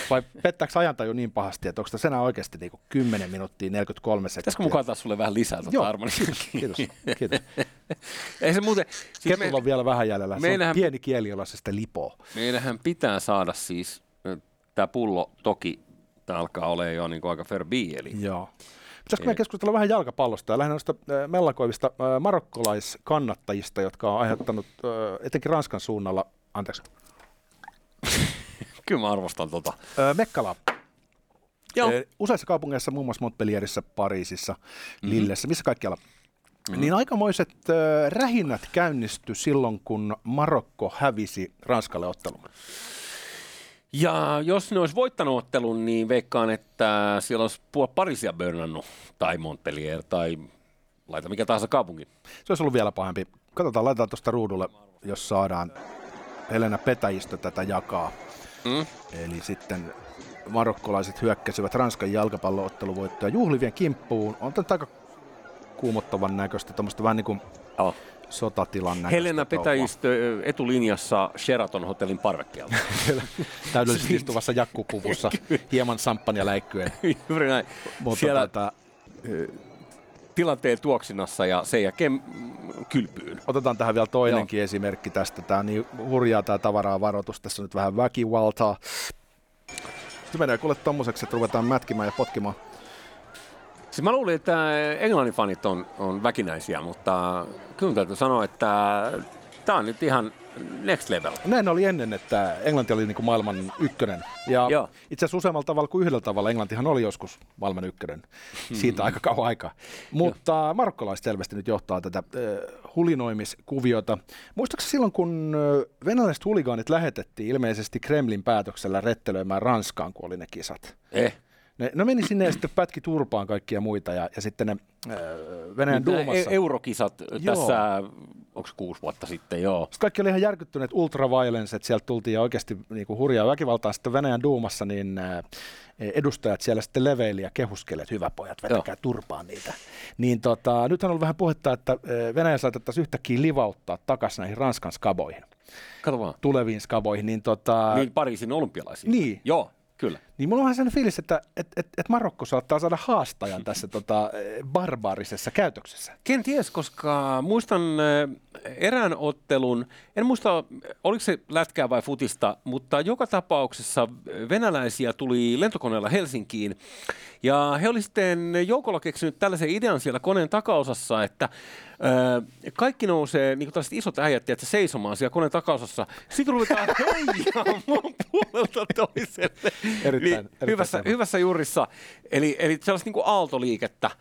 Vai pettääkö ajantaju niin pahasti, että onko enää oikeasti niin kuin 10 minuuttia 43 sekuntia? Pitäisikö mukaan taas sulle vähän lisää tuota Joo, Armani? kiitos, kiitos. Ei se muuten, siis me, on vielä vähän jäljellä. Se meillähän- on pieni kieli, jolla se sitten lipoo. meidänhän pitää saada siis, tämä pullo toki, tämä alkaa olemaan jo niin kuin aika ferbi, eli Joo. Pitäisikö meidän keskustella vähän jalkapallosta ja lähinnä noista mellakoivista marokkolaiskannattajista, jotka on aiheuttanut etenkin Ranskan suunnalla, anteeksi, kyllä mä arvostan tota. äh, Mekkalaa. Joo. Useissa kaupungeissa, muun muassa Montpellierissä, Pariisissa, mm-hmm. Lillessä, missä kaikkialla. Mm-hmm. Niin aikamoiset äh, rähinnät käynnistyi silloin, kun Marokko hävisi Ranskalle ottelun. Ja jos ne olisi voittanut ottelun, niin veikkaan, että siellä olisi puoli Parisia burnannut, tai Montpellier, tai laita mikä tahansa kaupunki. Se olisi ollut vielä pahempi. Katsotaan, laitetaan tuosta ruudulle, jos saadaan Helena Petäjistö tätä jakaa. Mm? Eli sitten marokkolaiset hyökkäsivät Ranskan jalkapallootteluvoittoja juhlivien kimppuun. On tämä aika kuumottavan näköistä, tuommoista vähän niin kuin Oh. sotatilan näköistä. Helena. Petäjistö ö, etulinjassa Sheraton hotellin parvekkeelta. Täydellisesti istuvassa jakkupuvussa, hieman samppania läikkyen. Juuri näin. Mutta Siellä tota, tilanteen tuoksinnassa ja sen jälkeen kylpyyn. otetaan tähän vielä toinenkin Joo. esimerkki tästä. Tämä on niin hurjaa tämä tavaraa varoitus. Tässä on nyt vähän väkivaltaa. Se menee kuule tommoseksi, että ruvetaan mätkimään ja potkimaan. Siis mä luulin, että Englannin fanit on, on väkinäisiä, mutta kyllä täytyy sanoa, että tämä on nyt ihan next level. Näin oli ennen, että Englanti oli niin kuin maailman ykkönen. Ja Joo. itse asiassa useammalla tavalla kuin yhdellä tavalla Englantihan oli joskus maailman ykkönen. Siitä aika kauan aikaa. Mutta marokkolaiset selvästi nyt johtaa tätä äh, hulinoimiskuviota. Muistaakseni silloin, kun venäläiset huligaanit lähetettiin ilmeisesti Kremlin päätöksellä rettelöimään Ranskaan, kun oli ne kisat. Eh. Ne, ne meni sinne ja sitten pätki turpaan kaikkia muita ja, ja sitten ne äh, Venäjän Nämä duumassa. e- eurokisat Joo. tässä, onko kuusi vuotta sitten, joo. Sitten kaikki oli ihan järkyttyneet ultraviolence, että sieltä tultiin ja oikeasti niin kuin hurjaa väkivaltaa. Sitten Venäjän duumassa niin ää, edustajat siellä sitten leveili ja kehuskeli, että hyvä pojat, vetäkää turpaan niitä. Niin tota, nythän on ollut vähän puhetta, että ää, Venäjä saatettaisiin yhtäkkiä livauttaa takaisin näihin Ranskan skaboihin, Kato vaan. tuleviin skaboihin. Niin, tota, Niin Pariisin olympialaisiin. Niin. Joo, kyllä. Niin mulla on vähän sellainen fiilis, että et, et, et Marokko saattaa saada haastajan tässä tota, barbaarisessa käytöksessä. Kenties, koska muistan äh, erään ottelun, en muista oliko se lätkää vai futista, mutta joka tapauksessa venäläisiä tuli lentokoneella Helsinkiin ja he olivat sitten joukolla keksinyt tällaisen idean siellä koneen takaosassa, että äh, kaikki nousee, niin kuin tällaiset isot äijät, että seisomaan siellä koneen takaosassa. Sitten ruvetaan heijaamaan puolelta toiselle. Erittäin- niin, erittäin hyvässä, hyvässä juurissa. Eli, eli sellaista niin kuin aaltoliikettä.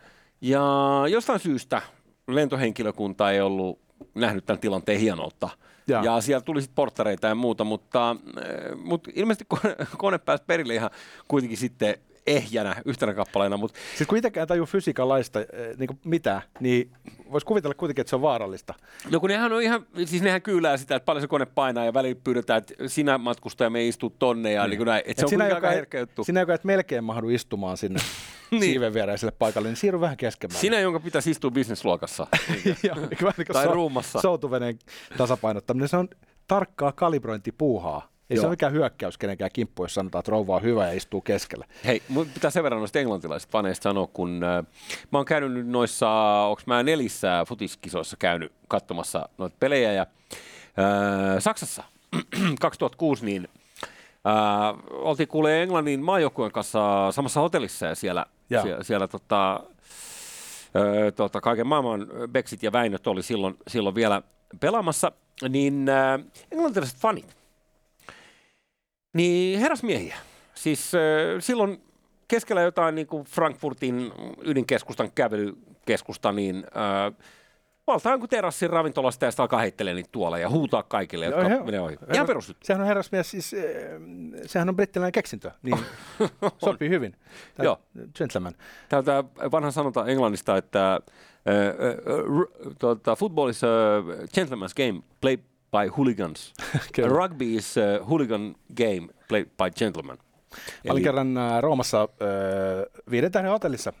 Ja jostain syystä lentohenkilökunta ei ollut nähnyt tämän tilanteen hienoutta. Jaa. Ja siellä tuli sitten porttareita ja muuta, mutta, äh, mutta ilmeisesti kone, kone pääsi perille ihan kuitenkin sitten ehjänä yhtenä kappaleena, mutta Siis kun itsekään tajuu fysiikan laista niin kuin mitään, niin voisi kuvitella kuitenkin, että se on vaarallista. No kun nehän on ihan, siis nehän kyylää sitä, että paljon se kone painaa ja välillä pyydetään, että sinä matkustaja me istuu tonne ja niin. niin näin. Että se on sinä, joka, aika et, herkkä juttu. sinä, joka et melkein mahdu istumaan sinne Niin. siiven viereiselle paikalle, niin siirry vähän keskemmälle. Sinä, jonka pitäisi istua bisnesluokassa. Niin kuin Tai so- ruumassa. Soutuveneen tasapainottaminen, se on tarkkaa kalibrointipuuhaa. Ei se Joo. ole mikään hyökkäys kenenkään kimppu, jos sanotaan, että rouva on hyvä ja istuu keskellä. Hei, mun pitää sen verran noista englantilaisista faneista sanoa, kun äh, mä oon käynyt nyt noissa, onks mä nelissä futiskisoissa käynyt katsomassa noita pelejä ja äh, Saksassa 2006 niin äh, oltiin kuulee Englannin maajoukkueen kanssa samassa hotellissa ja siellä, Jaa. siellä, siellä tota, Öö, tota, kaiken maailman Beksit ja Väinöt oli silloin, silloin vielä pelaamassa, niin äh, englantilaiset fanit, niin herrasmiehiä. Siis äh, silloin keskellä jotain niin kuin Frankfurtin ydinkeskustan kävelykeskusta, niin äh, valtaa jonkun terassin ravintolasta ja sitten alkaa heittelee niitä tuolla ja huutaa kaikille, jotka Joo, menee ohi. Ihan perusjuttu. Sehän on herrasmies, siis, eh, sehän on brittiläinen keksintö, niin sopii hyvin. Tää- Joo. Gentleman. Tämä vanha sanonta Englannista, että äh, äh, tuota, football is a gentleman's game played by hooligans. Rugby is a hooligan game played by gentlemen. Mä olin kerran äh, Roomassa äh, viiden tähden hotellissa.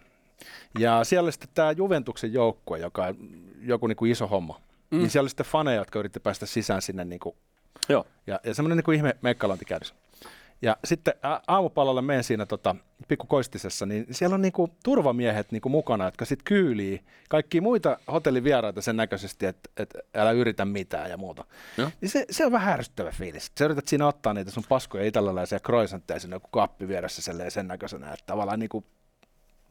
Ja siellä oli sitten tämä Juventuksen joukkue, joka on joku niin kuin iso homma. Mm. Niin siellä oli sitten faneja, jotka yritti päästä sisään sinne niin kuin, Joo. ja, ja semmoinen niin kuin ihme mekkalointi käydessä. Ja sitten aamupalalle menen siinä tota, pikkukoistisessa, niin siellä on niinku turvamiehet niinku mukana, jotka sitten kyylii kaikki muita hotellivieraita sen näköisesti, että et älä yritä mitään ja muuta. Joo. Niin se, se on vähän ärsyttävä fiilis. Sä yrität siinä ottaa niitä sun paskoja italialaisia croissantteja sinne joku kappi vieressä sen näköisenä, että tavallaan niinku,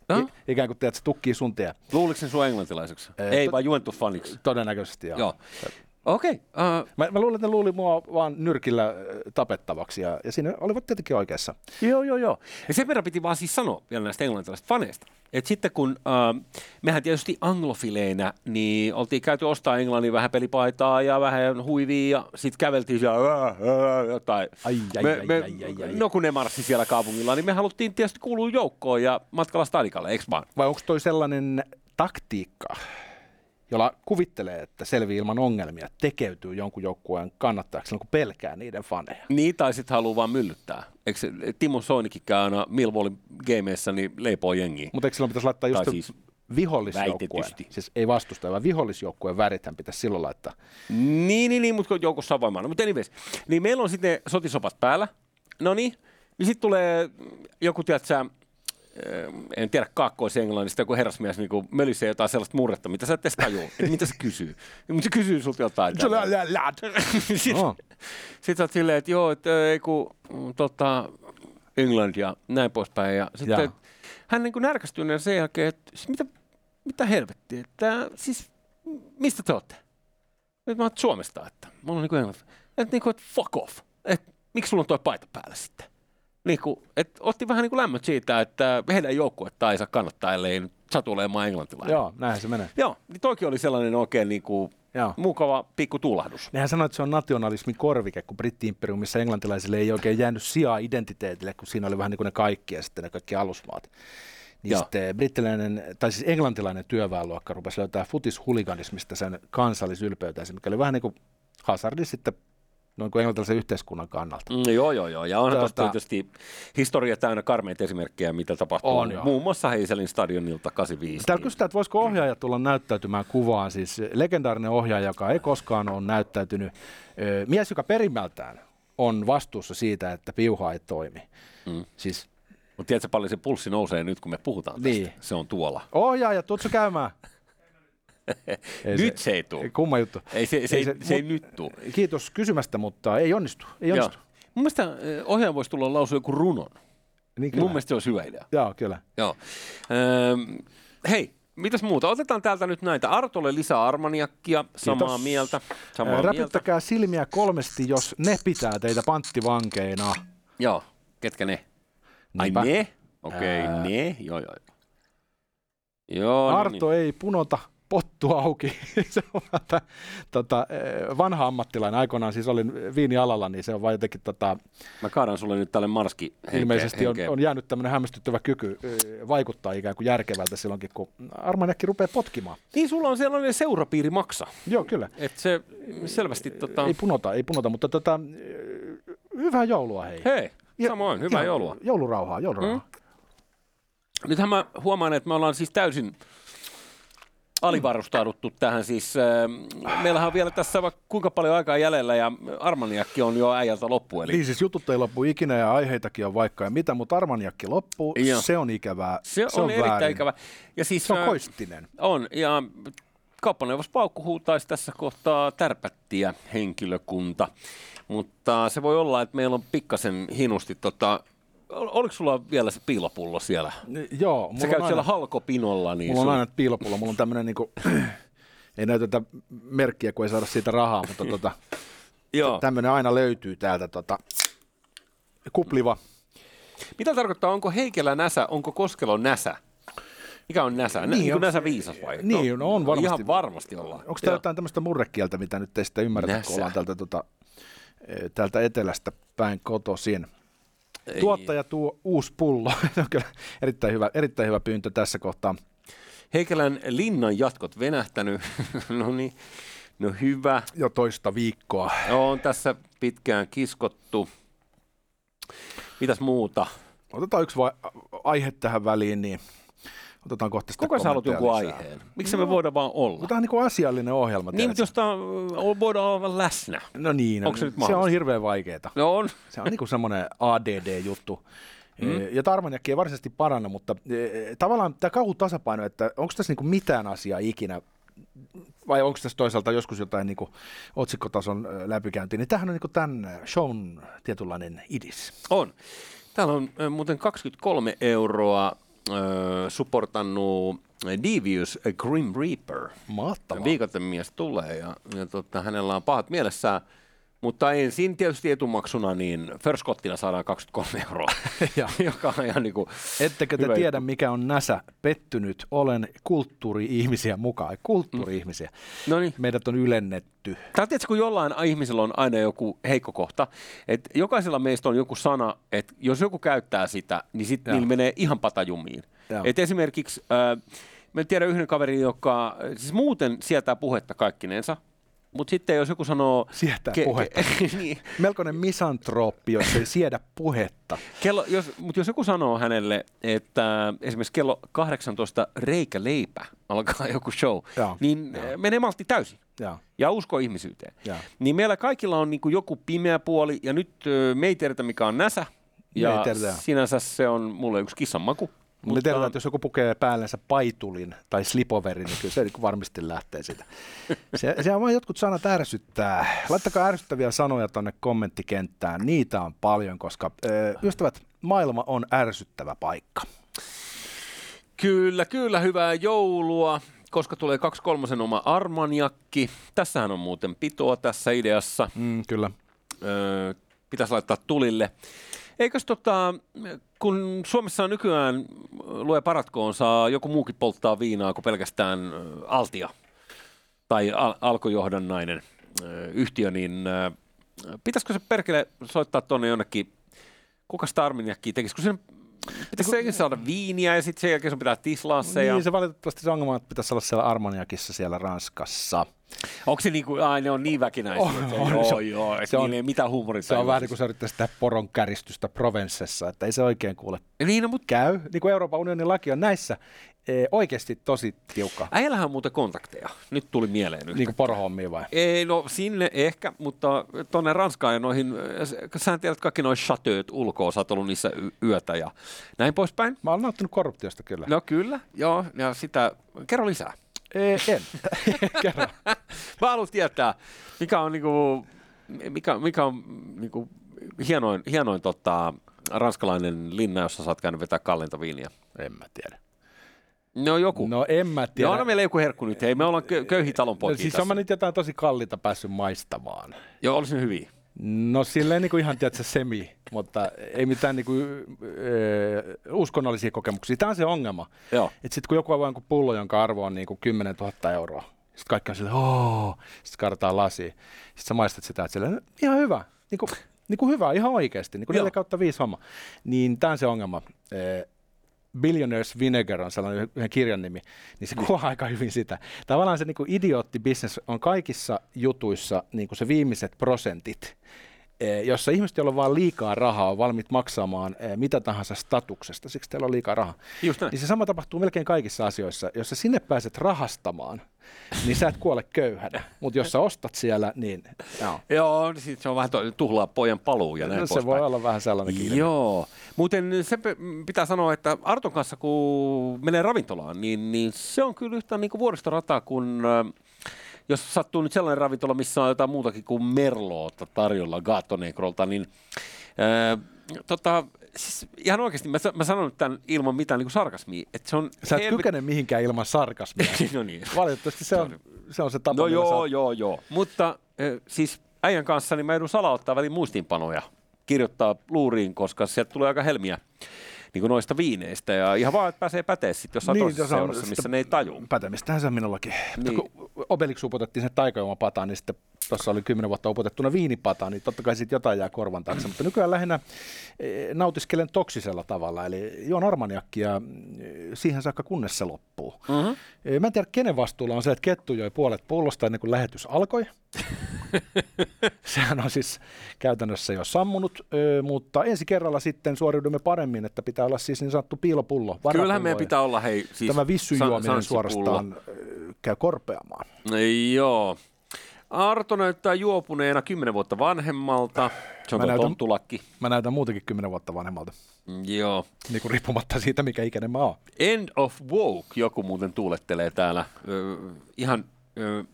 No? i, ikään kuin teet, se tukkii sun tie. Luuliko sen sun englantilaiseksi? Ee, Ei, to- vaan Juventus-faniksi. Todennäköisesti joo. Joo. Okei. Okay. Uh, Mä, mä luulen, että ne luuli mua vaan nyrkillä äh, tapettavaksi ja, ja siinä olivat tietenkin oikeassa. Joo, joo, joo. Ja sen verran piti vaan siis sanoa vielä näistä englantilaisista faneista. että sitten kun äh, mehän tietysti anglofileinä, niin oltiin käyty ostaa Englannin vähän pelipaitaa ja vähän huivia ja sitten käveltiin siellä ää, jotain. Ai, ai, me, ai, me, ai, ai, ai. No kun ne marssi siellä kaupungilla, niin me haluttiin tietysti kuulua joukkoon ja matkalla stadikalle, eikö vaan? Vai onko toi sellainen taktiikka, jolla kuvittelee, että selvii ilman ongelmia, tekeytyy jonkun joukkueen kannattajaksi, kun pelkää niiden faneja? Niin, tai sitten haluaa vaan myllyttää. Eikö Timo Soinikin käy aina Millwallin gameissa, niin leipoo jengiä? Mutta eikö silloin pitäisi laittaa just siis vihollisjoukkueen, siis ei vastustaja, vaan vihollisjoukkueen värithän pitäisi silloin laittaa. Niin, niin, niin mutta joukossa on voimaa. No, mutta anyways, niin meillä on sitten sotisopat päällä. No niin, niin sitten tulee joku, tiedätkö, en tiedä kaakkois-englannista, joku herrasmies niin mölisee jotain sellaista murretta, mitä sä et edes tajua. että mitä se kysyy. Mutta se kysyy sulta jotain. Sitten Oh. sit sä oot silleen, että joo, että ei kun mm, tota, England ja näin poispäin. Ja sitten Jaa. hän niin närkästyneen sen jälkeen, että siis mitä, mitä helvettiä, että siis mistä te olette? Nyt mä oon Suomesta, että mä oon niin kuin Englanti. Että niin kuin, että fuck off. Että miksi sulla on toi paita päällä sitten? Niin kuin, että otti vähän niin kuin lämmöt siitä, että heidän joukkuetta ei saa kannattaa, ellei satu olemaan englantilainen. Joo, näinhän se menee. Joo, niin toikin oli sellainen oikein niin kuin Joo. mukava pikku tuulahdus. Nehän sanoi, että se on nationalismin korvike, kun britti-imperiumissa englantilaisille ei oikein jäänyt sijaa identiteetille, kun siinä oli vähän niin kuin ne kaikki ja sitten ne kaikki alusmaat. Niin Joo. sitten brittiläinen, tai siis englantilainen työväenluokka rupesi löytää futishuliganismista sen kansallisylpeytensä, mikä oli vähän niin kuin hazardi sitten noin kuin englantilaisen yhteiskunnan kannalta. Mm, joo, joo, joo. Ja onhan tuosta tietysti historia täynnä karmeita esimerkkejä, mitä tapahtuu. On, joo. Muun muassa Heiselin stadionilta 85. Täällä kysytään, että voisiko ohjaaja tulla näyttäytymään kuvaan. Siis legendaarinen ohjaaja, joka ei koskaan ole näyttäytynyt. Mies, joka perimmältään on vastuussa siitä, että piuha ei toimi. Mm. Siis Mutta tiedätkö paljon se pulssi nousee nyt, kun me puhutaan tästä? Niin. Se on tuolla. ohjaaja, tuutko käymään? Ei nyt se ei tule. Kumma juttu. Ei, se, se, Ei se- se, ei mut- nyt tule. Kiitos kysymästä, mutta ei onnistu. Ei Joo. onnistu. Mun mielestä eh, ohjaaja voisi tulla lausua joku runon. Niin kyllä. Mun mielestä se olisi hyvä idea. Joo, kyllä. Joo. Öm, hei, mitäs muuta? Otetaan täältä nyt näitä. Artolle lisää armaniakkia. Samaa Kiitos. mieltä. Samaa Ää, mieltä. Räpyttäkää silmiä kolmesti, jos ne pitää teitä panttivankeina. Joo. Ketkä ne? Ai Niinpä. ne? Okei, Ää. okay, ne. Joo, joo. Joo, Arto no niin. ei punota pottu auki. se on tota, eh, vanha ammattilainen. Aikoinaan siis olin viinialalla, niin se on vain jotenkin tota, Mä kaadan sulle nyt tälle marski ilmeisesti on, on jäänyt tämmöinen hämmästyttävä kyky eh, vaikuttaa ikään kuin järkevältä silloinkin, kun Armaniakki rupeaa potkimaan. Niin, sulla on sellainen seurapiiri maksa. Joo, kyllä. Että se selvästi tota... Ei punota, ei punota, mutta tota, eh, hyvää joulua hei. Hei, Ja- samoin, hyvää ihan joulua. Joulurauhaa, joulurauhaa. Mm. Nythän mä huomaan, että me ollaan siis täysin alivarustauduttu tähän. Siis, äh, meillähän on vielä tässä vaikka kuinka paljon aikaa jäljellä ja Armaniakki on jo äijältä loppu. Eli Niin siis jutut ei loppu ikinä ja aiheitakin on vaikka ja mitä, mutta Armaniakki loppuu, Joo. se on ikävää. se, on, on erittäin väärin. ikävä. Ja siis, Se on äh, koistinen. On, ja kauppaneuvos Paukku huutaisi tässä kohtaa tärpättiä henkilökunta. Mutta se voi olla, että meillä on pikkasen hinosti tota, Oliko sulla vielä se piilopullo siellä? Ni- Joo, mulla Sä on käyt aina, siellä halkopinolla, niin mulla on sun- aina piilopullo, mulla on tämmöinen niinku, ei näytetä merkkiä, kun ei saada siitä rahaa, mutta tota, Joo. tämmöinen aina löytyy täältä tota, kupliva. Mitä tarkoittaa, onko Heikelä näsä, onko Koskelo näsä? Mikä on näsä? Niin, Niin, on- näsä viisas vai? niin, no on varmasti. Ihan varmasti ollaan. Onko tämä jotain tämmöistä murrekieltä, mitä nyt ei sitä ymmärretä, Näsä. kun ollaan täältä, tota, eh, täältä etelästä päin kotoisin. Tuottaja tuo uusi pullo. Se on kyllä erittäin hyvä, erittäin hyvä pyyntö tässä kohtaa. Heikelän linnan jatkot venähtänyt. no niin, no hyvä. Jo toista viikkoa. On tässä pitkään kiskottu. Mitäs muuta? Otetaan yksi vai- aihe tähän väliin, niin otetaan kohta sitä Koko sä haluat jonkun lisää. aiheen. Miksi me voidaan vaan olla? Tämä on niin kuin asiallinen ohjelma. Niin, mutta on, voidaan olla läsnä. No niin, no, Onko se nyt se on hirveän vaikeeta. No on. Se on niin kuin semmoinen ADD-juttu. Mm. Ja Tarmaniakki ei varsinaisesti paranna, mutta e, tavallaan tämä kauhu tasapaino, että onko tässä niinku mitään asiaa ikinä, vai onko tässä toisaalta joskus jotain niinku otsikkotason ö, läpikäyntiä, niin tämähän on niinku tämän shown tietynlainen idis. On. Täällä on muuten 23 euroa supportannut Devious Grim Reaper. Mahtavaa. Viikoten mies tulee ja, ja tota, hänellä on pahat mielessään. Mutta ensin tietysti etumaksuna, niin First Scottina saadaan 23 euroa, Ja. joka on ihan niin kuin, Ettekö te tiedä, mikä on näsä pettynyt? Olen kulttuuri-ihmisiä mukaan. Kulttuuri-ihmisiä. no niin. Meidät on ylennetty. Tämä tietysti, kun jollain ihmisellä on aina joku heikko kohta, että jokaisella meistä on joku sana, että jos joku käyttää sitä, niin sitten niillä menee ihan patajumiin. Et esimerkiksi, äh, mä tiedän yhden kaverin, joka siis muuten sietää puhetta kaikkinensa, mutta sitten jos joku sanoo... Sietää puhetta. niin, Melkoinen misantrooppi, jos ei siedä puhetta. kello, jos, mutta jos joku sanoo hänelle, että esimerkiksi kello 18 reikäleipä alkaa joku show, Joo. niin Joo. äh, menee maltti täysin Joo. ja usko ihmisyyteen. Joo. Niin meillä kaikilla on niin kuin joku pimeä puoli, ja nyt me ei tiedetä, mikä on näsä. Ja sinänsä se on mulle yksi kissan Mutta tiedetään, että jos joku pukee päällensä paitulin tai slipoverin, niin kyllä se niin varmasti lähtee sitä. Se, se on vaan jotkut sanat ärsyttää. Laittakaa ärsyttäviä sanoja tuonne kommenttikenttään. Niitä on paljon, koska ö, ystävät, maailma on ärsyttävä paikka. Kyllä, kyllä, hyvää joulua, koska tulee kaksi kolmosen oma armaniakki. Tässähän on muuten pitoa tässä ideassa. Mm, kyllä. Öö, pitäisi laittaa tulille. Eikös tota, kun Suomessa nykyään, lue paratkoon, saa joku muukin polttaa viinaa kuin pelkästään ö, Altia tai al- alkojohdannainen ö, yhtiö, niin ö, pitäisikö se perkele soittaa tuonne jonnekin, kuka sitä Arminiakkiä tekisi, kun sen pitäisi senkin saada viiniä ja sitten sen jälkeen sun pitää tislaa se. Ja... Niin, se valitettavasti se ongelma, on, että pitäisi olla siellä Armaniakissa siellä Ranskassa. Onko se niinku, ai ne on niin väkinäisiä, On, että on, joo, se- joo, se on- niillä ei mitään huumoria. Se on vähän niin kuin sä yrittäisi tehdä poron käristystä Provensessa, että ei se oikein kuule Niin, no, mutta käy. Niin kuin Euroopan unionin laki on näissä e, oikeasti tosi tiukka. äijällähän on muuten kontakteja. Nyt tuli mieleen yhtä. Niin kuin porohommiin vai? Ei, no sinne ehkä, mutta tuonne Ranskaan ja noihin, äh, sä tiedät kaikki noin chateut ulkoa, sä oot ollut niissä yötä ja näin poispäin. Mä oon nauttinut korruptiosta kyllä. No kyllä, joo, ja sitä, kerro lisää. E, en. Kerro. Mä haluan tietää, mikä on, niinku, mikä, mikä on niinku, hienoin, hienoin tota, ranskalainen linna, jossa sä oot käynyt vetää kalleinta viiniä. En mä tiedä. No joku. No, No en mä tiedä. No meillä joku herkku nyt. Hei, me ollaan kö- köyhiä talon no, poikia siis tässä. on mä nyt jotain tosi kalliita päässyt maistamaan. Joo, olisi ne hyviä. No silleen niin kuin ihan tiedätkö, semi, mutta ei mitään niin kuin, ö, uskonnollisia kokemuksia. Tämä on se ongelma. Joo. Että sitten kun joku avaa jonkun pullo, jonka arvo on niin kuin 10 000 euroa, sitten kaikki on silleen, ooo, sitten kaadetaan lasi. Sitten sä maistat sitä, että silleen, ihan hyvä, niin kuin, niin kuin hyvä, ihan oikeasti, niin kuin Joo. 4 kautta 5 homma. Niin tämä on se ongelma. Billionaires Vinegar on sellainen yhden kirjan nimi, niin se kuvaa aika hyvin sitä. Tavallaan se niin kuin idioottibisnes on kaikissa jutuissa niin kuin se viimeiset prosentit, eh, jossa ihmiset, joilla on vaan liikaa rahaa, on valmiit maksamaan eh, mitä tahansa statuksesta, siksi teillä on liikaa rahaa. Just näin. Niin se sama tapahtuu melkein kaikissa asioissa. Jos sä sinne pääset rahastamaan, niin sä et kuole köyhänä. Mutta jos sä ostat siellä, niin joo. Joo, niin sit se on vähän to- tuhlaa pojan paluu ja näin No, se poispäin. voi olla vähän sellainen ilmiö. Joo. Muuten se pitää sanoa, että Arton kanssa kun menee ravintolaan, niin, niin se on kyllä yhtä niin kuin vuoristorataa kuin äh, jos sattuu nyt sellainen ravintola, missä on jotain muutakin kuin merloota tarjolla Gaatonegrolta, niin äh, tota, siis ihan oikeasti mä, mä sanon tämän ilman mitään niin kuin sarkasmia, että se on... Sä et helvet- kykene mihinkään ilman sarkasmia. no niin. Valitettavasti se on se, on se tapa. No joo, oot- joo, joo. Mutta äh, siis äijän kanssa niin mä joudun salauttaa välin muistiinpanoja, kirjoittaa luuriin, koska sieltä tulee aika helmiä niin kuin noista viineistä. Ja ihan vaan, että pääsee pätee sitten jossain niin, toisessa seurassa, missä ne ei taju. Pätemistähän se on minullakin. Niin. Niin. Kun Obelix upotettiin sen taikajuomapataan, niin sitten tuossa oli kymmenen vuotta opetettuna viinipata, niin totta kai siitä jotain jää korvan taakse. Mutta nykyään lähinnä eh, nautiskelen toksisella tavalla, eli juon armaniakkia eh, siihen saakka kunnes se loppuu. Mm-hmm. Mä en tiedä, kenen vastuulla on se, että kettu joi puolet pullosta ennen kuin lähetys alkoi. Sehän on siis käytännössä jo sammunut, mutta ensi kerralla sitten suoriudumme paremmin, että pitää olla siis niin sanottu piilopullo. Kyllähän meidän pitää olla, hei, siis Tämä vissyjuominen suorastaan käy korpeamaan. Joo. Arto näyttää juopuneena kymmenen vuotta vanhemmalta. Se on mä näytän, tontulakki. Mä näytän muutenkin kymmenen vuotta vanhemmalta. Joo. Niin kuin riippumatta siitä, mikä ikäinen mä oon. End of woke, joku muuten tuulettelee täällä. Ö, ihan ö,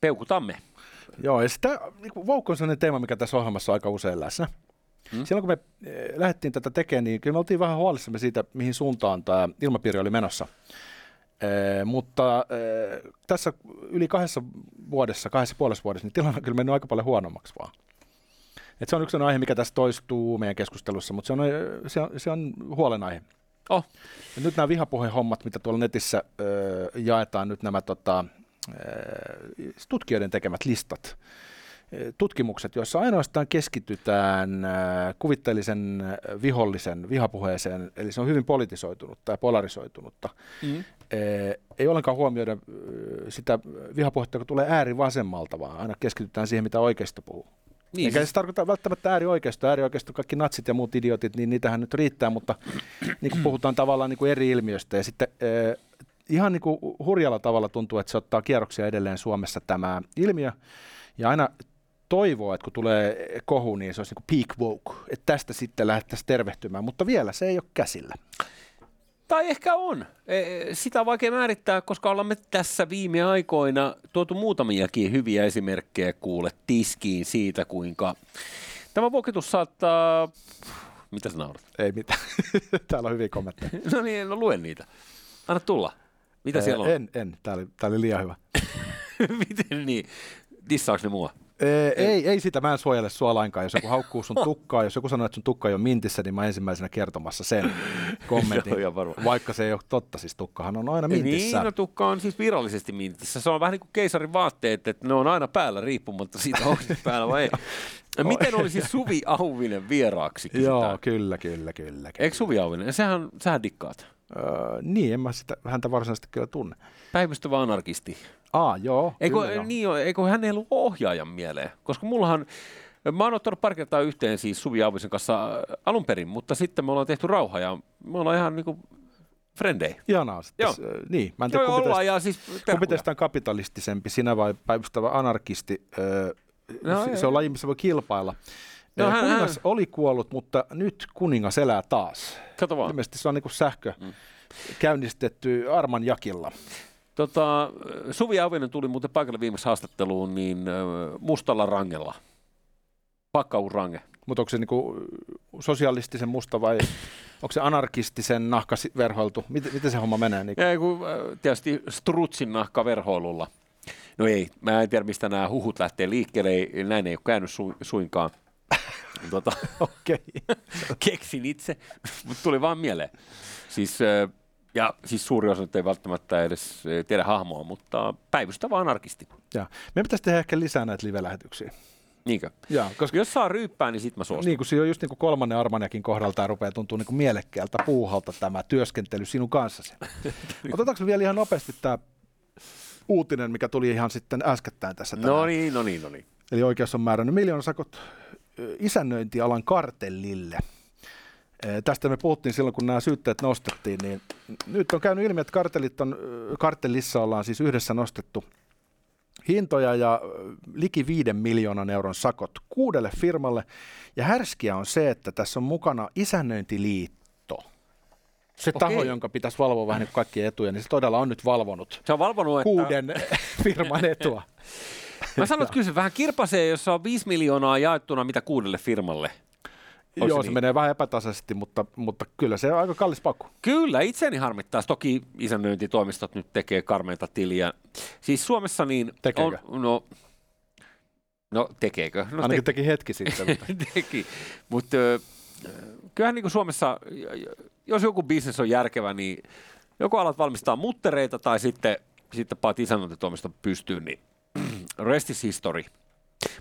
peukutamme. Joo, ja sitä, niin woke on sellainen teema, mikä tässä ohjelmassa on aika usein läsnä. Hmm. Silloin kun me eh, lähdettiin tätä tekemään, niin kyllä me oltiin vähän huolissamme siitä, mihin suuntaan tämä ilmapiiri oli menossa. Eh, mutta eh, tässä yli kahdessa vuodessa, kahdessa puolessa vuodessa, niin tilanne on kyllä mennyt aika paljon huonommaksi vaan. Et se on yksi aihe, mikä tässä toistuu meidän keskustelussa, mutta se on, se on, se on huolenaihe. Oh. Ja nyt nämä vihapuhehommat, mitä tuolla netissä ö, jaetaan, nyt nämä tota, tutkijoiden tekemät listat, tutkimukset, joissa ainoastaan keskitytään kuvitteellisen vihollisen vihapuheeseen, eli se on hyvin politisoitunutta ja polarisoitunutta. Mm. Ei ollenkaan huomioida sitä vihapuhetta, joka tulee äärivasemmalta, vaan aina keskitytään siihen, mitä oikeisto puhuu. Niin, Eikä siis... se tarkoita välttämättä äärioikeisto. Äärioikeisto, kaikki natsit ja muut idiotit, niin niitähän nyt riittää, mutta niin kuin puhutaan tavallaan niin kuin eri ilmiöistä. Ja sitten ihan niin kuin hurjalla tavalla tuntuu, että se ottaa kierroksia edelleen Suomessa tämä ilmiö. Ja aina toivoo, että kun tulee kohu, niin se olisi niin peak woke, että tästä sitten lähdettäisiin tervehtymään, mutta vielä se ei ole käsillä. Tai ehkä on. E, sitä on vaikea määrittää, koska olemme tässä viime aikoina tuotu muutamiakin hyviä esimerkkejä kuule tiskiin siitä, kuinka tämä vokitus saattaa... Mitä sä naurat? Ei mitään. Täällä on hyviä kommentteja. no niin, no luen niitä. Anna tulla. Mitä ee, siellä on? En, en. Tämä oli, tämä oli liian hyvä. Miten niin? Dissaaks ne mua? Ee, ei, ei sitä, mä en suojele sua lainkaan. Jos joku haukkuu sun tukkaa, jos joku sanoo, että sun tukka ei ole mintissä, niin mä ensimmäisenä kertomassa sen kommentin. Joo, vaikka se ei ole totta, siis tukkahan on aina mintissä. Niin, no tukka on siis virallisesti mintissä. Se on vähän niin kuin keisarin vaatteet, että ne on aina päällä riippumatta siitä, onko päällä vai ei. Miten olisi Suvi Auvinen vieraaksi? Kysytään. Joo, kyllä, kyllä, kyllä. kyllä. Eikö Suvi Auvinen? Sehän, sähän dikkaat. Öö, niin, en mä sitä, häntä varsinaisesti kyllä tunne. Päivystävä anarkisti. Aa, joo. Eikö, kyllä, niin, joo. eikö hän ei ollut ohjaajan mieleen? Koska mullahan, mä oon ottanut pari kertaa yhteen siis Suvi Auvisen kanssa äh, alun perin, mutta sitten me ollaan tehty rauha ja me ollaan ihan niinku frendei. Ihanaa. Joo. Äh, niin, mä en tiedä, joo, kumpi, ja siis kumpi teistä on kapitalistisempi, sinä vai päivystävä anarkisti? Öö, no, se, se on laji, missä voi kilpailla. No, hän, kuningas hän... oli kuollut, mutta nyt kuningas elää taas. Kato vaan. Ilmeisesti se on niin sähkö mm. käynnistetty Arman jakilla. Tota, Suvi Auvinen tuli muuten paikalle viimeksi haastatteluun niin mustalla rangella. Pakkaurange. Mutta onko se niinku sosialistisen musta vai onko se anarkistisen nahka verhoiltu? Miten, miten se homma menee? Niin? Ei, kun, tietysti strutsin nahka verhoilulla. No ei, mä en tiedä mistä nämä huhut lähtee liikkeelle, näin ei ole käynyt su, suinkaan. Tota, okay. keksin itse, mutta tuli vaan mieleen. Siis, ja siis suuri osa ei välttämättä edes tiedä hahmoa, mutta päivystävä anarkisti. Ja. Meidän pitäisi tehdä ehkä lisää näitä live-lähetyksiä. Niinkö? Ja, koska... Jos saa ryyppää, niin sit mä suostun. Niin, kun siinä on just niin kuin kolmannen Armaniakin kohdalta tämä rupeaa tuntua niin kuin mielekkäältä puuhalta tämä työskentely sinun kanssasi. Otetaanko vielä ihan nopeasti tämä uutinen, mikä tuli ihan sitten äskettäin tässä tänään. No niin, no niin, no niin. Eli oikeus on määrännyt miljoonasakot isännöintialan kartellille. Tästä me puhuttiin silloin, kun nämä syytteet nostettiin, niin nyt on käynyt ilmi, että kartellit on, kartellissa ollaan siis yhdessä nostettu hintoja ja liki viiden miljoonan euron sakot kuudelle firmalle. Ja härskiä on se, että tässä on mukana isännöintiliitto. Se Okei. taho, jonka pitäisi valvoa vähän kaikkia etuja, niin se todella on nyt valvonut, se on valvonut kuuden että... firman etua. Mä sanon, että kyllä se vähän kirpasee, jos on 5 miljoonaa jaettuna mitä kuudelle firmalle. Onko Joo, se, niin? menee vähän epätasaisesti, mutta, mutta kyllä se on aika kallis pakku. Kyllä, itseni harmittaa. Toki isännöintitoimistot nyt tekee karmeita tiliä. Siis Suomessa niin... Tekeekö? On, no, no tekeekö? No, Ainakin te- teki hetki sitten. teki, mutta kyllähän niin kuin Suomessa, jos joku bisnes on järkevä, niin joko alat valmistaa muttereita tai sitten, sitten paat isännöintitoimiston pystyyn, niin Rest is history.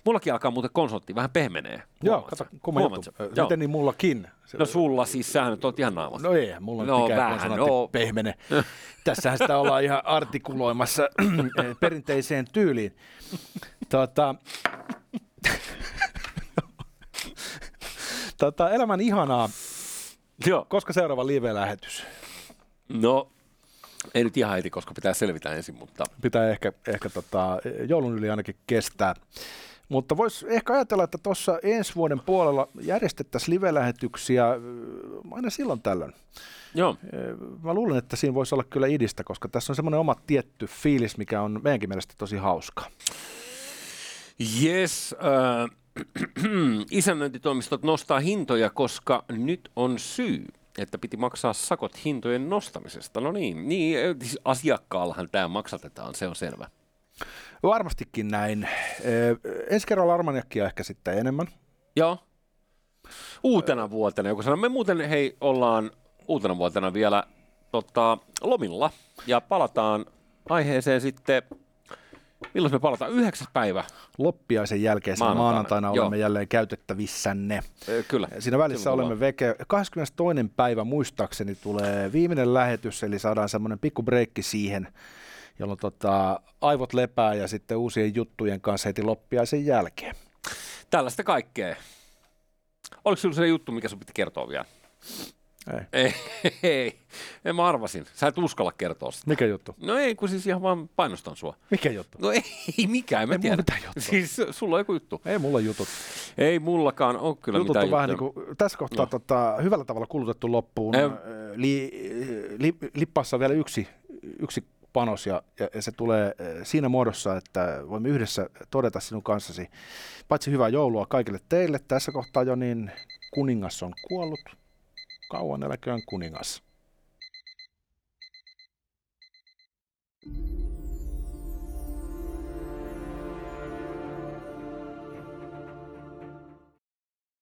Mullakin alkaa muuten konsoltti vähän pehmenee. Joo, kato, sä? kumma juttu. sä? Joo. Miten niin mullakin? Se- No sulla siis, sähän nyt oot ihan naamas. No ei, mulla on No mikään vähän, no. pehmene. Tässähän sitä ollaan ihan artikuloimassa perinteiseen tyyliin. Tota, tota, elämän ihanaa. Joo. Koska seuraava live-lähetys? No, ei nyt ihan heti, koska pitää selvitä ensin, mutta Pitää ehkä, ehkä tota, joulun yli ainakin kestää. Mutta voisi ehkä ajatella, että tuossa ensi vuoden puolella järjestettäisiin live-lähetyksiä ö, aina silloin tällöin. joo. Ö, Mä luulen, että siinä voisi olla kyllä idistä, koska tässä on semmoinen oma tietty fiilis, mikä on meidänkin mielestä tosi hauska. Yes, äh, isännöintitoimistot nostaa hintoja, koska nyt on syy, että piti maksaa sakot hintojen nostamisesta. No niin, niin siis asiakkaallahan tämä maksatetaan, se on selvä. Varmastikin näin. Ensi kerralla Armaniakkia ehkä sitten enemmän. Joo. Uutena vuotena, joku sanoo, me muuten hei ollaan uutena vuotena vielä tota, lomilla ja palataan aiheeseen sitten, milloin me palataan? Yhdeksäs päivä. Loppiaisen jälkeen Maanantaina, maanantaina, maanantaina joo. olemme jälleen käytettävissänne. Ö, Kyllä. Siinä välissä Silloin olemme veke. 22. päivä muistaakseni tulee viimeinen lähetys, eli saadaan semmoinen pikku breikki siihen, jolloin tota, aivot lepää ja sitten uusien juttujen kanssa heti loppiaisen jälkeen. Tällaista kaikkea. Oliko sinulla se juttu, mikä sun piti kertoa vielä? Ei. Ei, ei. En mä arvasin. Sä et uskalla kertoa sitä. Mikä juttu? No ei, kun siis ihan vaan painostan sua. Mikä juttu? No ei, mikään, en mä Ei tiedä. mitään juttua. Siis sulla on joku juttu. Ei mulla jutut. Ei mullakaan ole kyllä jutut mitään on vähän niin kuin, tässä kohtaa No. tota, hyvällä tavalla kulutettu loppuun. Ei. Li, li, Lippassa on vielä yksi, yksi panos ja, ja, se tulee eh, siinä muodossa, että voimme yhdessä todeta sinun kanssasi paitsi hyvää joulua kaikille teille tässä kohtaa jo, niin kuningas on kuollut kauan eläköön kuningas.